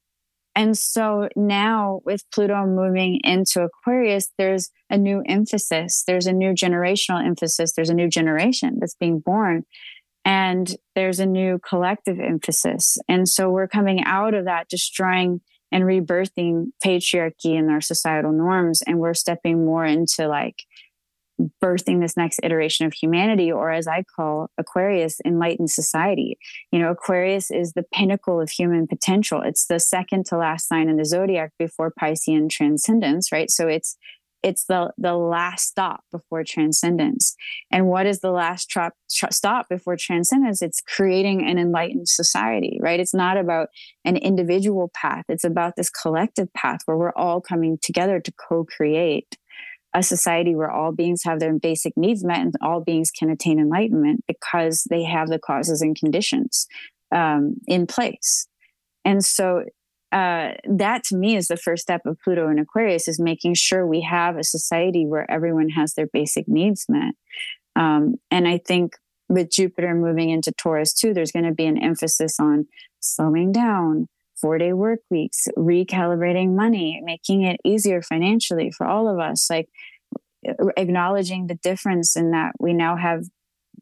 and so now with Pluto moving into Aquarius, there's a new emphasis, there's a new generational emphasis, there's a new generation that's being born, and there's a new collective emphasis. And so we're coming out of that, destroying and rebirthing patriarchy and our societal norms, and we're stepping more into like birthing this next iteration of humanity, or as I call Aquarius, enlightened society. You know, Aquarius is the pinnacle of human potential. It's the second to last sign in the zodiac before Piscean transcendence, right? So it's it's the the last stop before transcendence. And what is the last tr- tr- stop before transcendence? It's creating an enlightened society, right? It's not about an individual path. It's about this collective path where we're all coming together to co-create a society where all beings have their basic needs met and all beings can attain enlightenment because they have the causes and conditions um, in place. And so uh, that to me is the first step of Pluto and Aquarius is making sure we have a society where everyone has their basic needs met. Um, and I think with Jupiter moving into Taurus too, there's going to be an emphasis on slowing down, four day work weeks, recalibrating money, making it easier financially for all of us, like acknowledging the difference in that we now have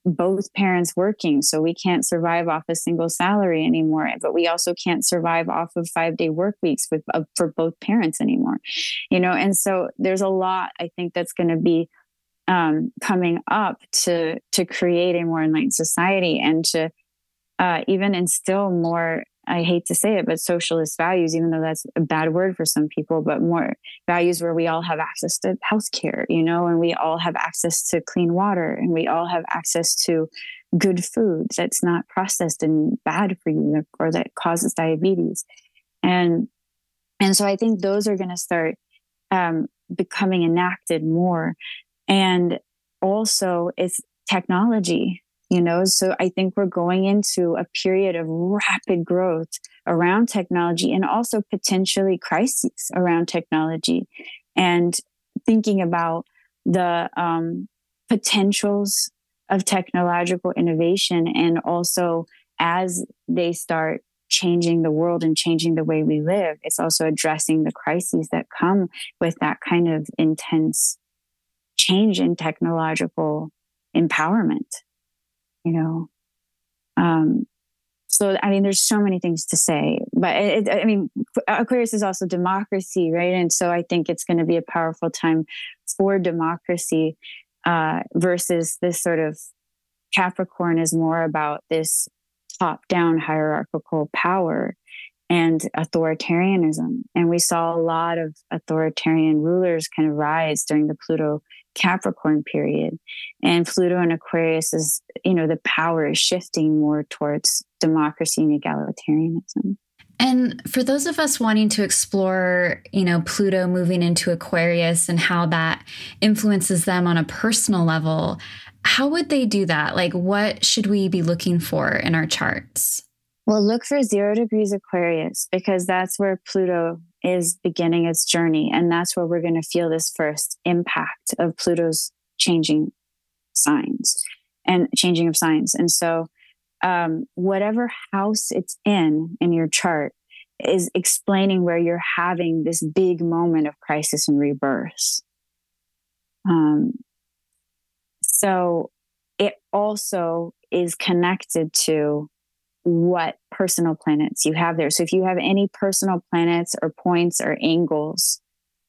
both parents working. So we can't survive off a single salary anymore, but we also can't survive off of five day work weeks with, uh, for both parents anymore, you know? And so there's a lot I think that's going to be um, coming up to, to create a more enlightened society and to uh, even instill more I hate to say it, but socialist values, even though that's a bad word for some people, but more values where we all have access to healthcare, you know, and we all have access to clean water and we all have access to good food that's not processed and bad for you or that causes diabetes. And and so I think those are going to start um, becoming enacted more. And also it's technology you know? So i think we're going into a period of rapid growth around technology and also potentially crises around technology and thinking about the um, potentials of technological innovation and also as they start changing the world and changing the way we live it's also addressing the crises that come with that kind of intense change in technological empowerment you know? Um so i mean there's so many things to say but it, i mean aquarius is also democracy right? And so i think it's going to be a powerful time for democracy uh, versus this sort of capricorn is more about this top down hierarchical power and authoritarianism. And we saw a lot of authoritarian rulers kind of rise during the pluto Capricorn period. And Pluto and Aquarius is, you know, the power is shifting more towards democracy and egalitarianism. And for those of us wanting to explore, you know, Pluto moving into Aquarius and how that influences them on a personal level, how would they do that? Like, what should we be looking for in our charts? Well, look for zero degrees Aquarius because that's where Pluto is beginning its journey. And that's where we're going to feel this first impact of Pluto's changing signs and changing of signs. And so, um, whatever house it's in in your chart is explaining where you're having this big moment of crisis and rebirth. Um, so, it also is connected to what personal planets you have there. So if you have any personal planets or points or angles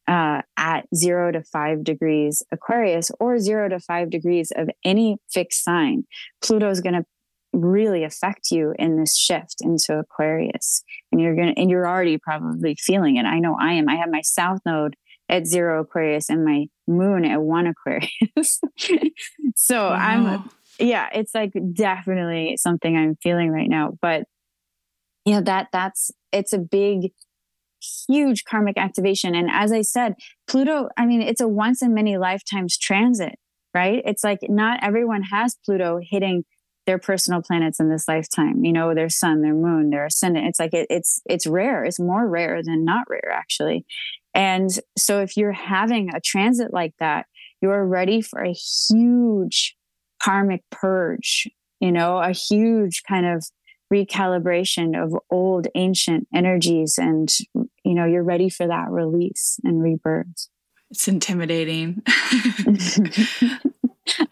uh, at zero to five degrees Aquarius or zero to five degrees of any fixed sign, Pluto is going to really affect you in this shift into Aquarius. And you're going to, and you're already probably feeling it. I know I am. I have my South Node at zero Aquarius and my moon at one Aquarius. so wow. I'm, yeah, it's like definitely something I'm feeling right now. But yeah, that that's, it's a big, huge karmic activation. And as I said, Pluto, I mean, it's a once in many lifetimes transit, right? It's like not everyone has Pluto hitting their personal planets in this lifetime you know their sun their moon their ascendant it's like it, it's it's rare it's more rare than not rare actually and so if you're having a transit like that you're ready for a huge karmic purge you know a huge kind of recalibration of old ancient energies and you know you're ready for that release and rebirth it's intimidating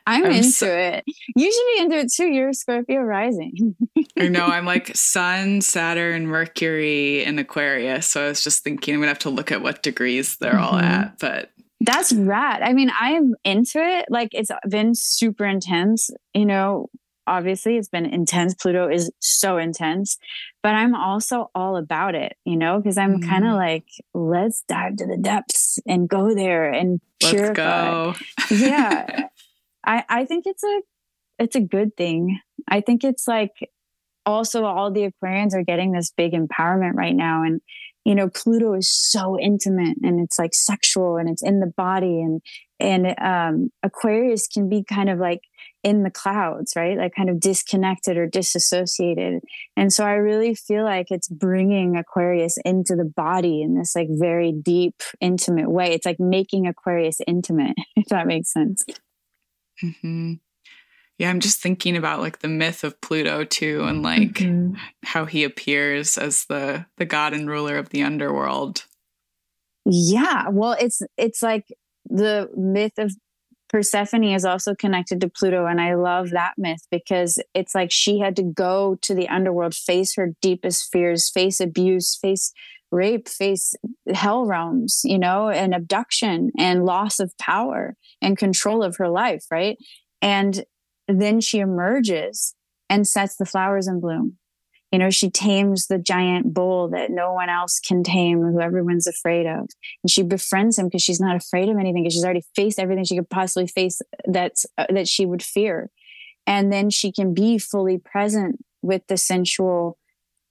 I'm, I'm into so, it. You should be into it too. You're Scorpio rising. I know. I'm like Sun, Saturn, Mercury, and Aquarius. So I was just thinking I'm gonna have to look at what degrees they're mm-hmm. all at. But that's rad. I mean, I am into it. Like it's been super intense. You know, obviously it's been intense. Pluto is so intense, but I'm also all about it, you know, because I'm mm. kind of like, let's dive to the depths and go there and purify. yeah. I, I think it's a it's a good thing. I think it's like also all the Aquarians are getting this big empowerment right now. And, you know, Pluto is so intimate and it's like sexual and it's in the body and, and, um, Aquarius can be kind of like in the clouds, right? Like kind of disconnected or disassociated. And so I really feel like it's bringing Aquarius into the body in this like very deep, intimate way. It's like making Aquarius intimate, if that makes sense. Mm-hmm. Yeah, I'm just thinking about like the myth of Pluto too, and like mm-hmm. how he appears as the the god and ruler of the underworld. Yeah, well, it's it's like the myth of Persephone is also connected to Pluto, and I love that myth because it's like she had to go to the underworld, face her deepest fears, face abuse, face rape, face hell realms, you know, and abduction and loss of power and control of her life, right? And then she emerges and sets the flowers in bloom. You know, she tames the giant bull that no one else can tame, who everyone's afraid of. And she befriends him because she's not afraid of anything, because she's already faced everything she could possibly face that's uh, that she would fear. And then she can be fully present with the sensual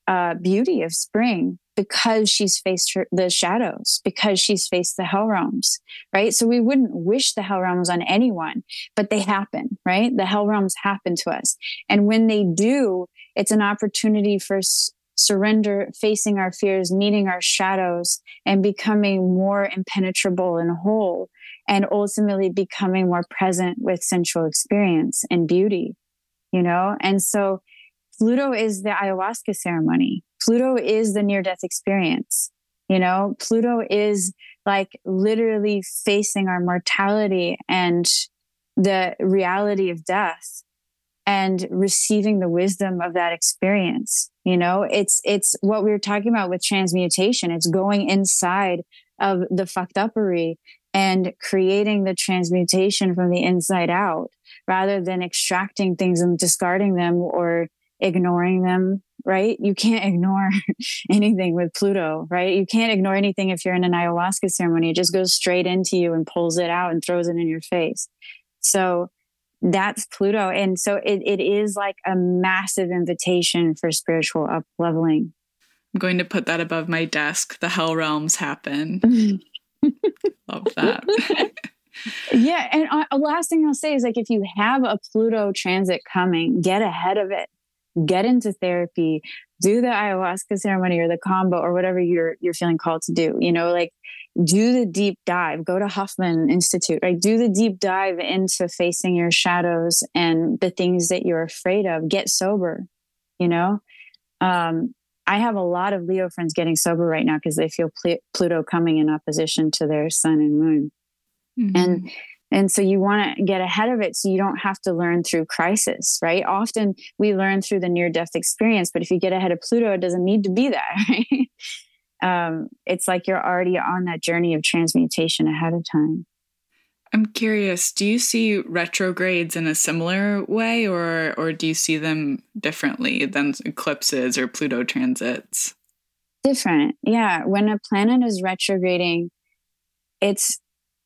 uh, beauty of spring because she's faced her, the shadows, because she's faced the hell realms, right? So we wouldn't wish the hell realms on anyone, but they happen, right? The hell realms happen to us. And when they do, it's an opportunity for s- surrender, facing our fears, meeting our shadows, and becoming more impenetrable and whole, and ultimately becoming more present with sensual experience and beauty, you know? And so Pluto is the ayahuasca ceremony. Pluto is the near death experience. You know, Pluto is like literally facing our mortality and the reality of death and receiving the wisdom of that experience. You know, it's it's what we were talking about with transmutation. It's going inside of the fucked upery and creating the transmutation from the inside out rather than extracting things and discarding them or ignoring them, right? You can't ignore anything with Pluto, right? You can't ignore anything if you're in an ayahuasca ceremony. It just goes straight into you and pulls it out and throws it in your face. So that's Pluto. And so it, it is like a massive invitation for spiritual up leveling. I'm going to put that above my desk. The hell realms happen. Love that. yeah. And uh, last thing I'll say is like, if you have a Pluto transit coming, get ahead of it get into therapy, do the ayahuasca ceremony or the kambo or whatever you're you're feeling called to do. You know, like do the deep dive, go to Hoffman Institute, right? Do the deep dive into facing your shadows and the things that you're afraid of. Get sober, you know? Um, I have a lot of Leo friends getting sober right now because they feel Pl- Pluto coming in opposition to their sun and moon. Mm-hmm. And and so you want to get ahead of it so you don't have to learn through crisis, right? Often we learn through the near death experience, but if you get ahead of Pluto, it doesn't need to be that, right? Um, it's like you're already on that journey of transmutation ahead of time. I'm curious, do you see retrogrades in a similar way or or do you see them differently than eclipses or Pluto transits? Different. Yeah, when a planet is retrograding, it's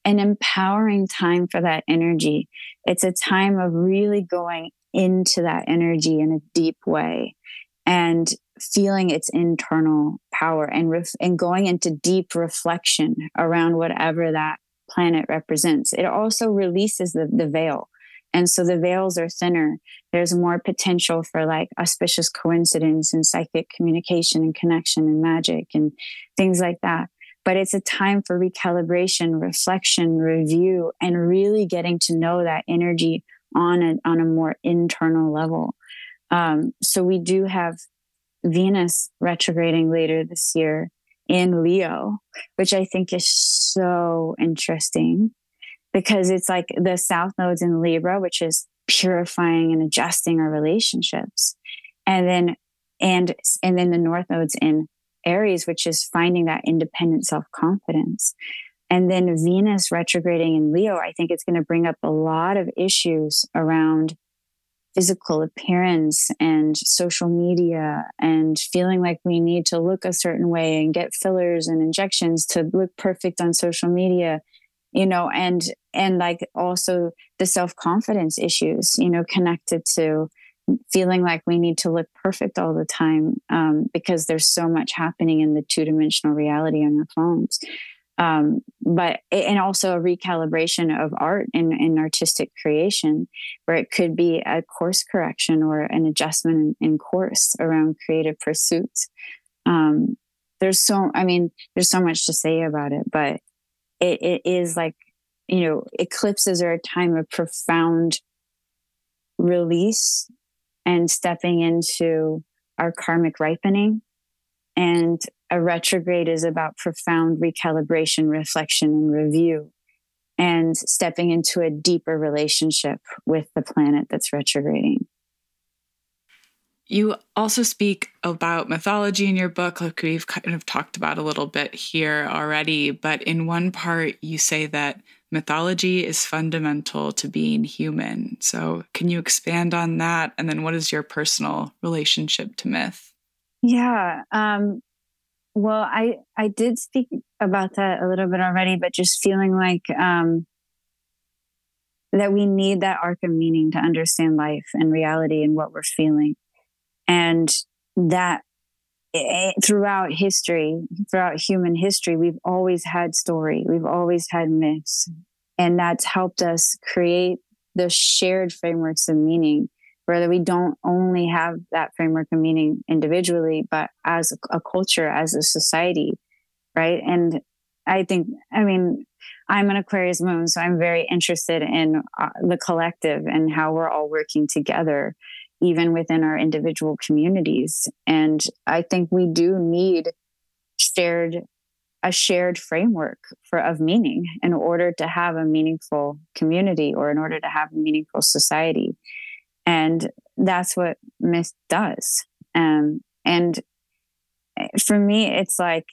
an empowering time for that energy. It's a time of really going into that energy in a deep way and feeling its internal power and ref- and going into deep reflection around whatever that planet represents. It also releases the, the veil. And so the veils are thinner. There's more potential for like auspicious coincidence and psychic communication and connection and magic and things like that. But it's a time for recalibration, reflection, review, and really getting to know that energy on a, on a more internal level. Um, so we do have Venus retrograding later this year in Leo, which I think is so interesting because it's like the South nodes in Libra, which is purifying and adjusting our relationships. And then and and then the North nodes in Aries, which is finding that independent self-confidence. And then Venus retrograding in Leo, I think it's going to bring up a lot of issues around physical appearance and social media and feeling like we need to look a certain way and get fillers and injections to look perfect on social media you know and and like also the self-confidence issues you know connected to feeling like we need to look perfect all the time um, because there's so much happening in the two-dimensional reality on our phones. Um, but and also a recalibration of art and, and, artistic creation where it could be a course correction or an adjustment in, in course around creative pursuits. Um, there's so i mean there's so much to say about it but it, it is like you know eclipses are a time of profound release and stepping into our karmic ripening and a retrograde is about profound recalibration, reflection, and review, and stepping into a deeper relationship with the planet that's retrograding. You also speak about mythology in your book, like we've kind of talked about a little bit here already. But in one part, you say that mythology is fundamental to being human. So, can you expand on that? And then, what is your personal relationship to myth? Yeah. Um, well, I I did speak about that a little bit already, but just feeling like um, that we need that arc of meaning to understand life and reality and what we're feeling, and that it, throughout history, throughout human history, we've always had story, we've always had myths, and that's helped us create the shared frameworks of meaning where we don't only have that framework of meaning individually, but as a, a culture, as a society, right? And I think, I mean, I'm an Aquarius moon, so I'm very interested in uh, the collective and how we're all working together, even within our individual communities. And I think we do need shared a shared framework for of meaning in order to have a meaningful community or in order to have a meaningful society and that's what myth does um, and eh, for me it's like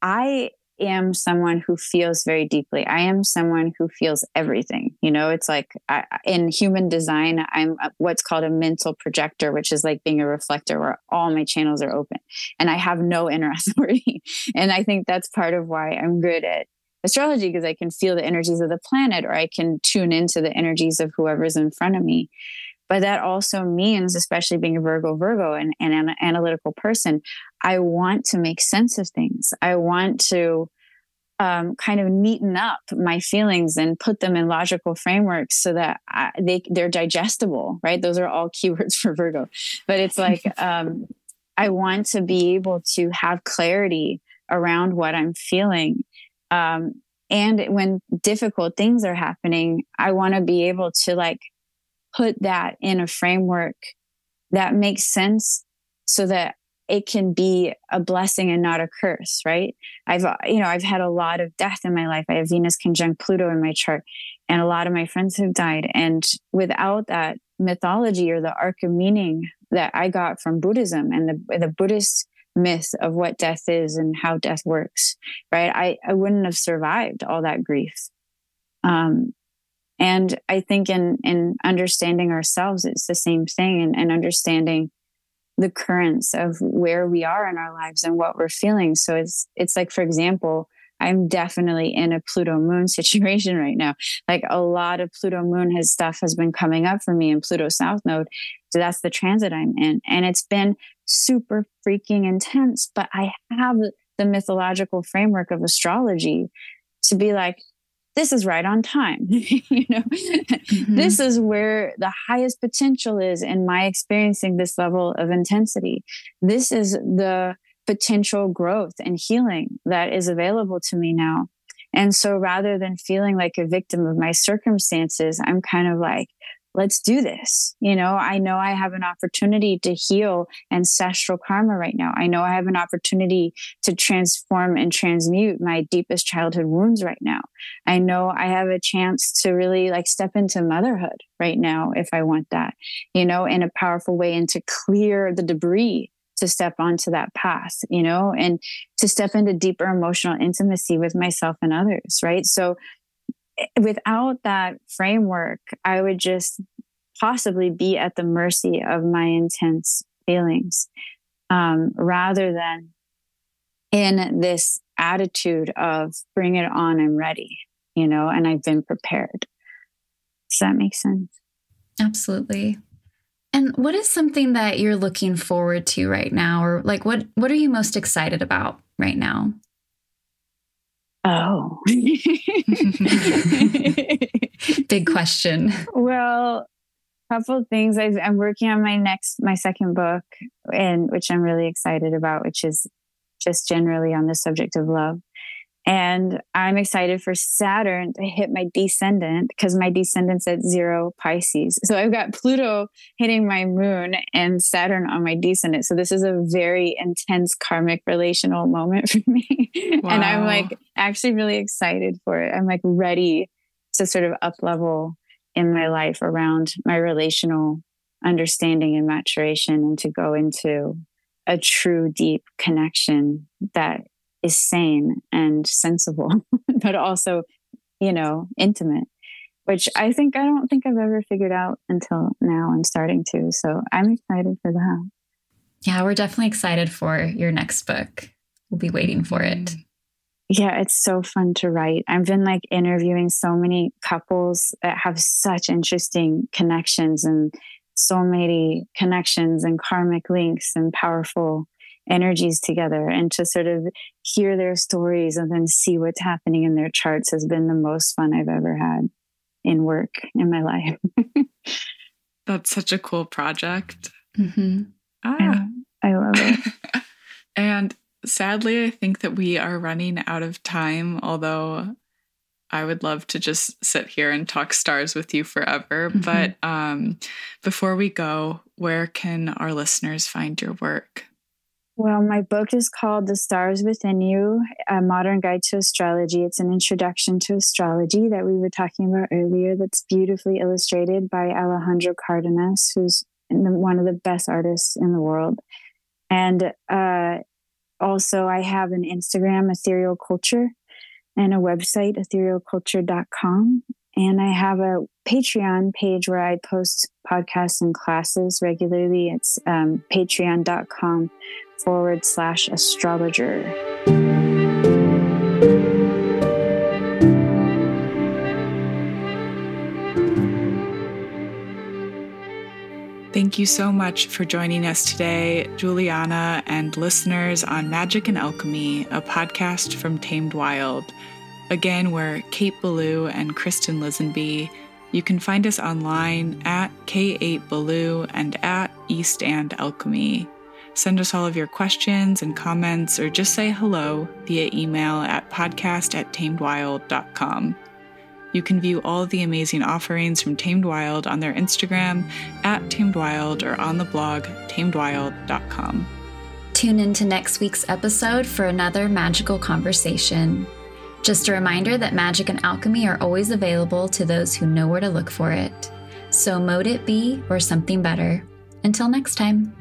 i am someone who feels very deeply. I am someone who feels everything you know? It's like I, in human design i'm what's called a mental projector which is like being a reflector where all my channels are open and i have no inner authority. And i think that's part of why i'm good at astrology because I can feel the energies of the planet or I can tune into the energies of whoever's in front of me. But that also means, especially being a Virgo, Virgo, and, and an analytical person, I want to make sense of things. I want to um, kind of neaten up my feelings and put them in logical frameworks so that I, they they're digestible. Right? Those are all keywords for Virgo. But it's like um, I want to be able to have clarity around what I'm feeling um, and when difficult things are happening i want to be able to like put that in a framework that makes sense so that it can be a blessing and not a curse right? I've you know i've had a lot of death in my life. I have venus conjunct pluto in my chart and a lot of my friends have died. And without that mythology or the arc of meaning that i got from buddhism and the, the buddhist myth of what death is and how death works right? I i wouldn't have survived all that grief. Um, and I think in in understanding ourselves, it's the same thing, and, and understanding the currents of where we are in our lives and what we're feeling. So it's it's like, for example, I'm definitely in a Pluto moon situation right now. Like a lot of Pluto moon has stuff has been coming up for me in Pluto South Node. So that's the transit I'm in. And it's been super freaking intense. But I have the mythological framework of astrology to be like, this is right on time. you know, mm-hmm. this is where the highest potential is in my experiencing this level of intensity. This is the potential growth and healing that is available to me now. And so rather than feeling like a victim of my circumstances, I'm kind of like, let's do this. You know, I know I have an opportunity to heal ancestral karma right now. I know I have an opportunity to transform and transmute my deepest childhood wounds right now. I know I have a chance to really like step into motherhood right now if I want that, you know, in a powerful way and to clear the debris to step onto that path, you know, and to step into deeper emotional intimacy with myself and others, right? So without that framework, I would just possibly be at the mercy of my intense feelings um, rather than in this attitude of bring it on, I'm ready, you know, and I've been prepared. Does that make sense? Absolutely. And what is something that you're looking forward to right now or like what what are you most excited about right now? Oh. Big question. Well, a couple of things. i am working on my next, my second book, and which I'm really excited about, which is just generally on the subject of love. And I'm excited for Saturn to hit my descendant because my descendant's at zero Pisces. So I've got Pluto hitting my moon and Saturn on my descendant. So this is a very intense karmic relational moment for me. Wow. and I'm like actually really excited for it. I'm like ready to sort of up level in my life around my relational understanding and maturation and to go into a true deep connection that is sane and sensible, but also, you know, intimate, which I think I don't think I've ever figured out until now. I'm starting to. So I'm excited for that. Yeah, we're definitely excited for your next book. We'll be waiting for it. Mm-hmm. Yeah, it's so fun to write. I've been like interviewing so many couples that have such interesting connections and so many connections and karmic links and powerful energies together and to sort of hear their stories and then see what's happening in their charts has been the most fun I've ever had in work in my life. That's such a cool project. Mm-hmm. Ah. I, I love it. and sadly, I think that we are running out of time, although I would love to just sit here and talk stars with you forever. Mm-hmm. But um, before we go, where can our listeners find your work? Well, my book is called The Stars Within You A Modern Guide to Astrology. It's an introduction to astrology that we were talking about earlier, that's beautifully illustrated by Alejandro Cardenas, who's one of the best artists in the world. And uh, also, I have an Instagram, Ethereal Culture, and a website, etherealculture.com. And I have a Patreon page where I post podcasts and classes regularly. It's um, patreon.com forward slash astrologer. Thank you so much for joining us today, Juliana and listeners on Magic and Alchemy, a podcast from Tamed Wild. Again, we're Kate Belew and Kristen Lisenby. You can find us online at K8Belew and at East and Alchemy. Send us all of your questions and comments, or just say hello via email at podcast at tamedwild.com. You can view all of the amazing offerings from Tamed Wild on their Instagram at tamedwild or on the blog tamedwild.com. Tune into next week's episode for another magical conversation. Just a reminder that magic and alchemy are always available to those who know where to look for it. So, mote it be or something better. Until next time.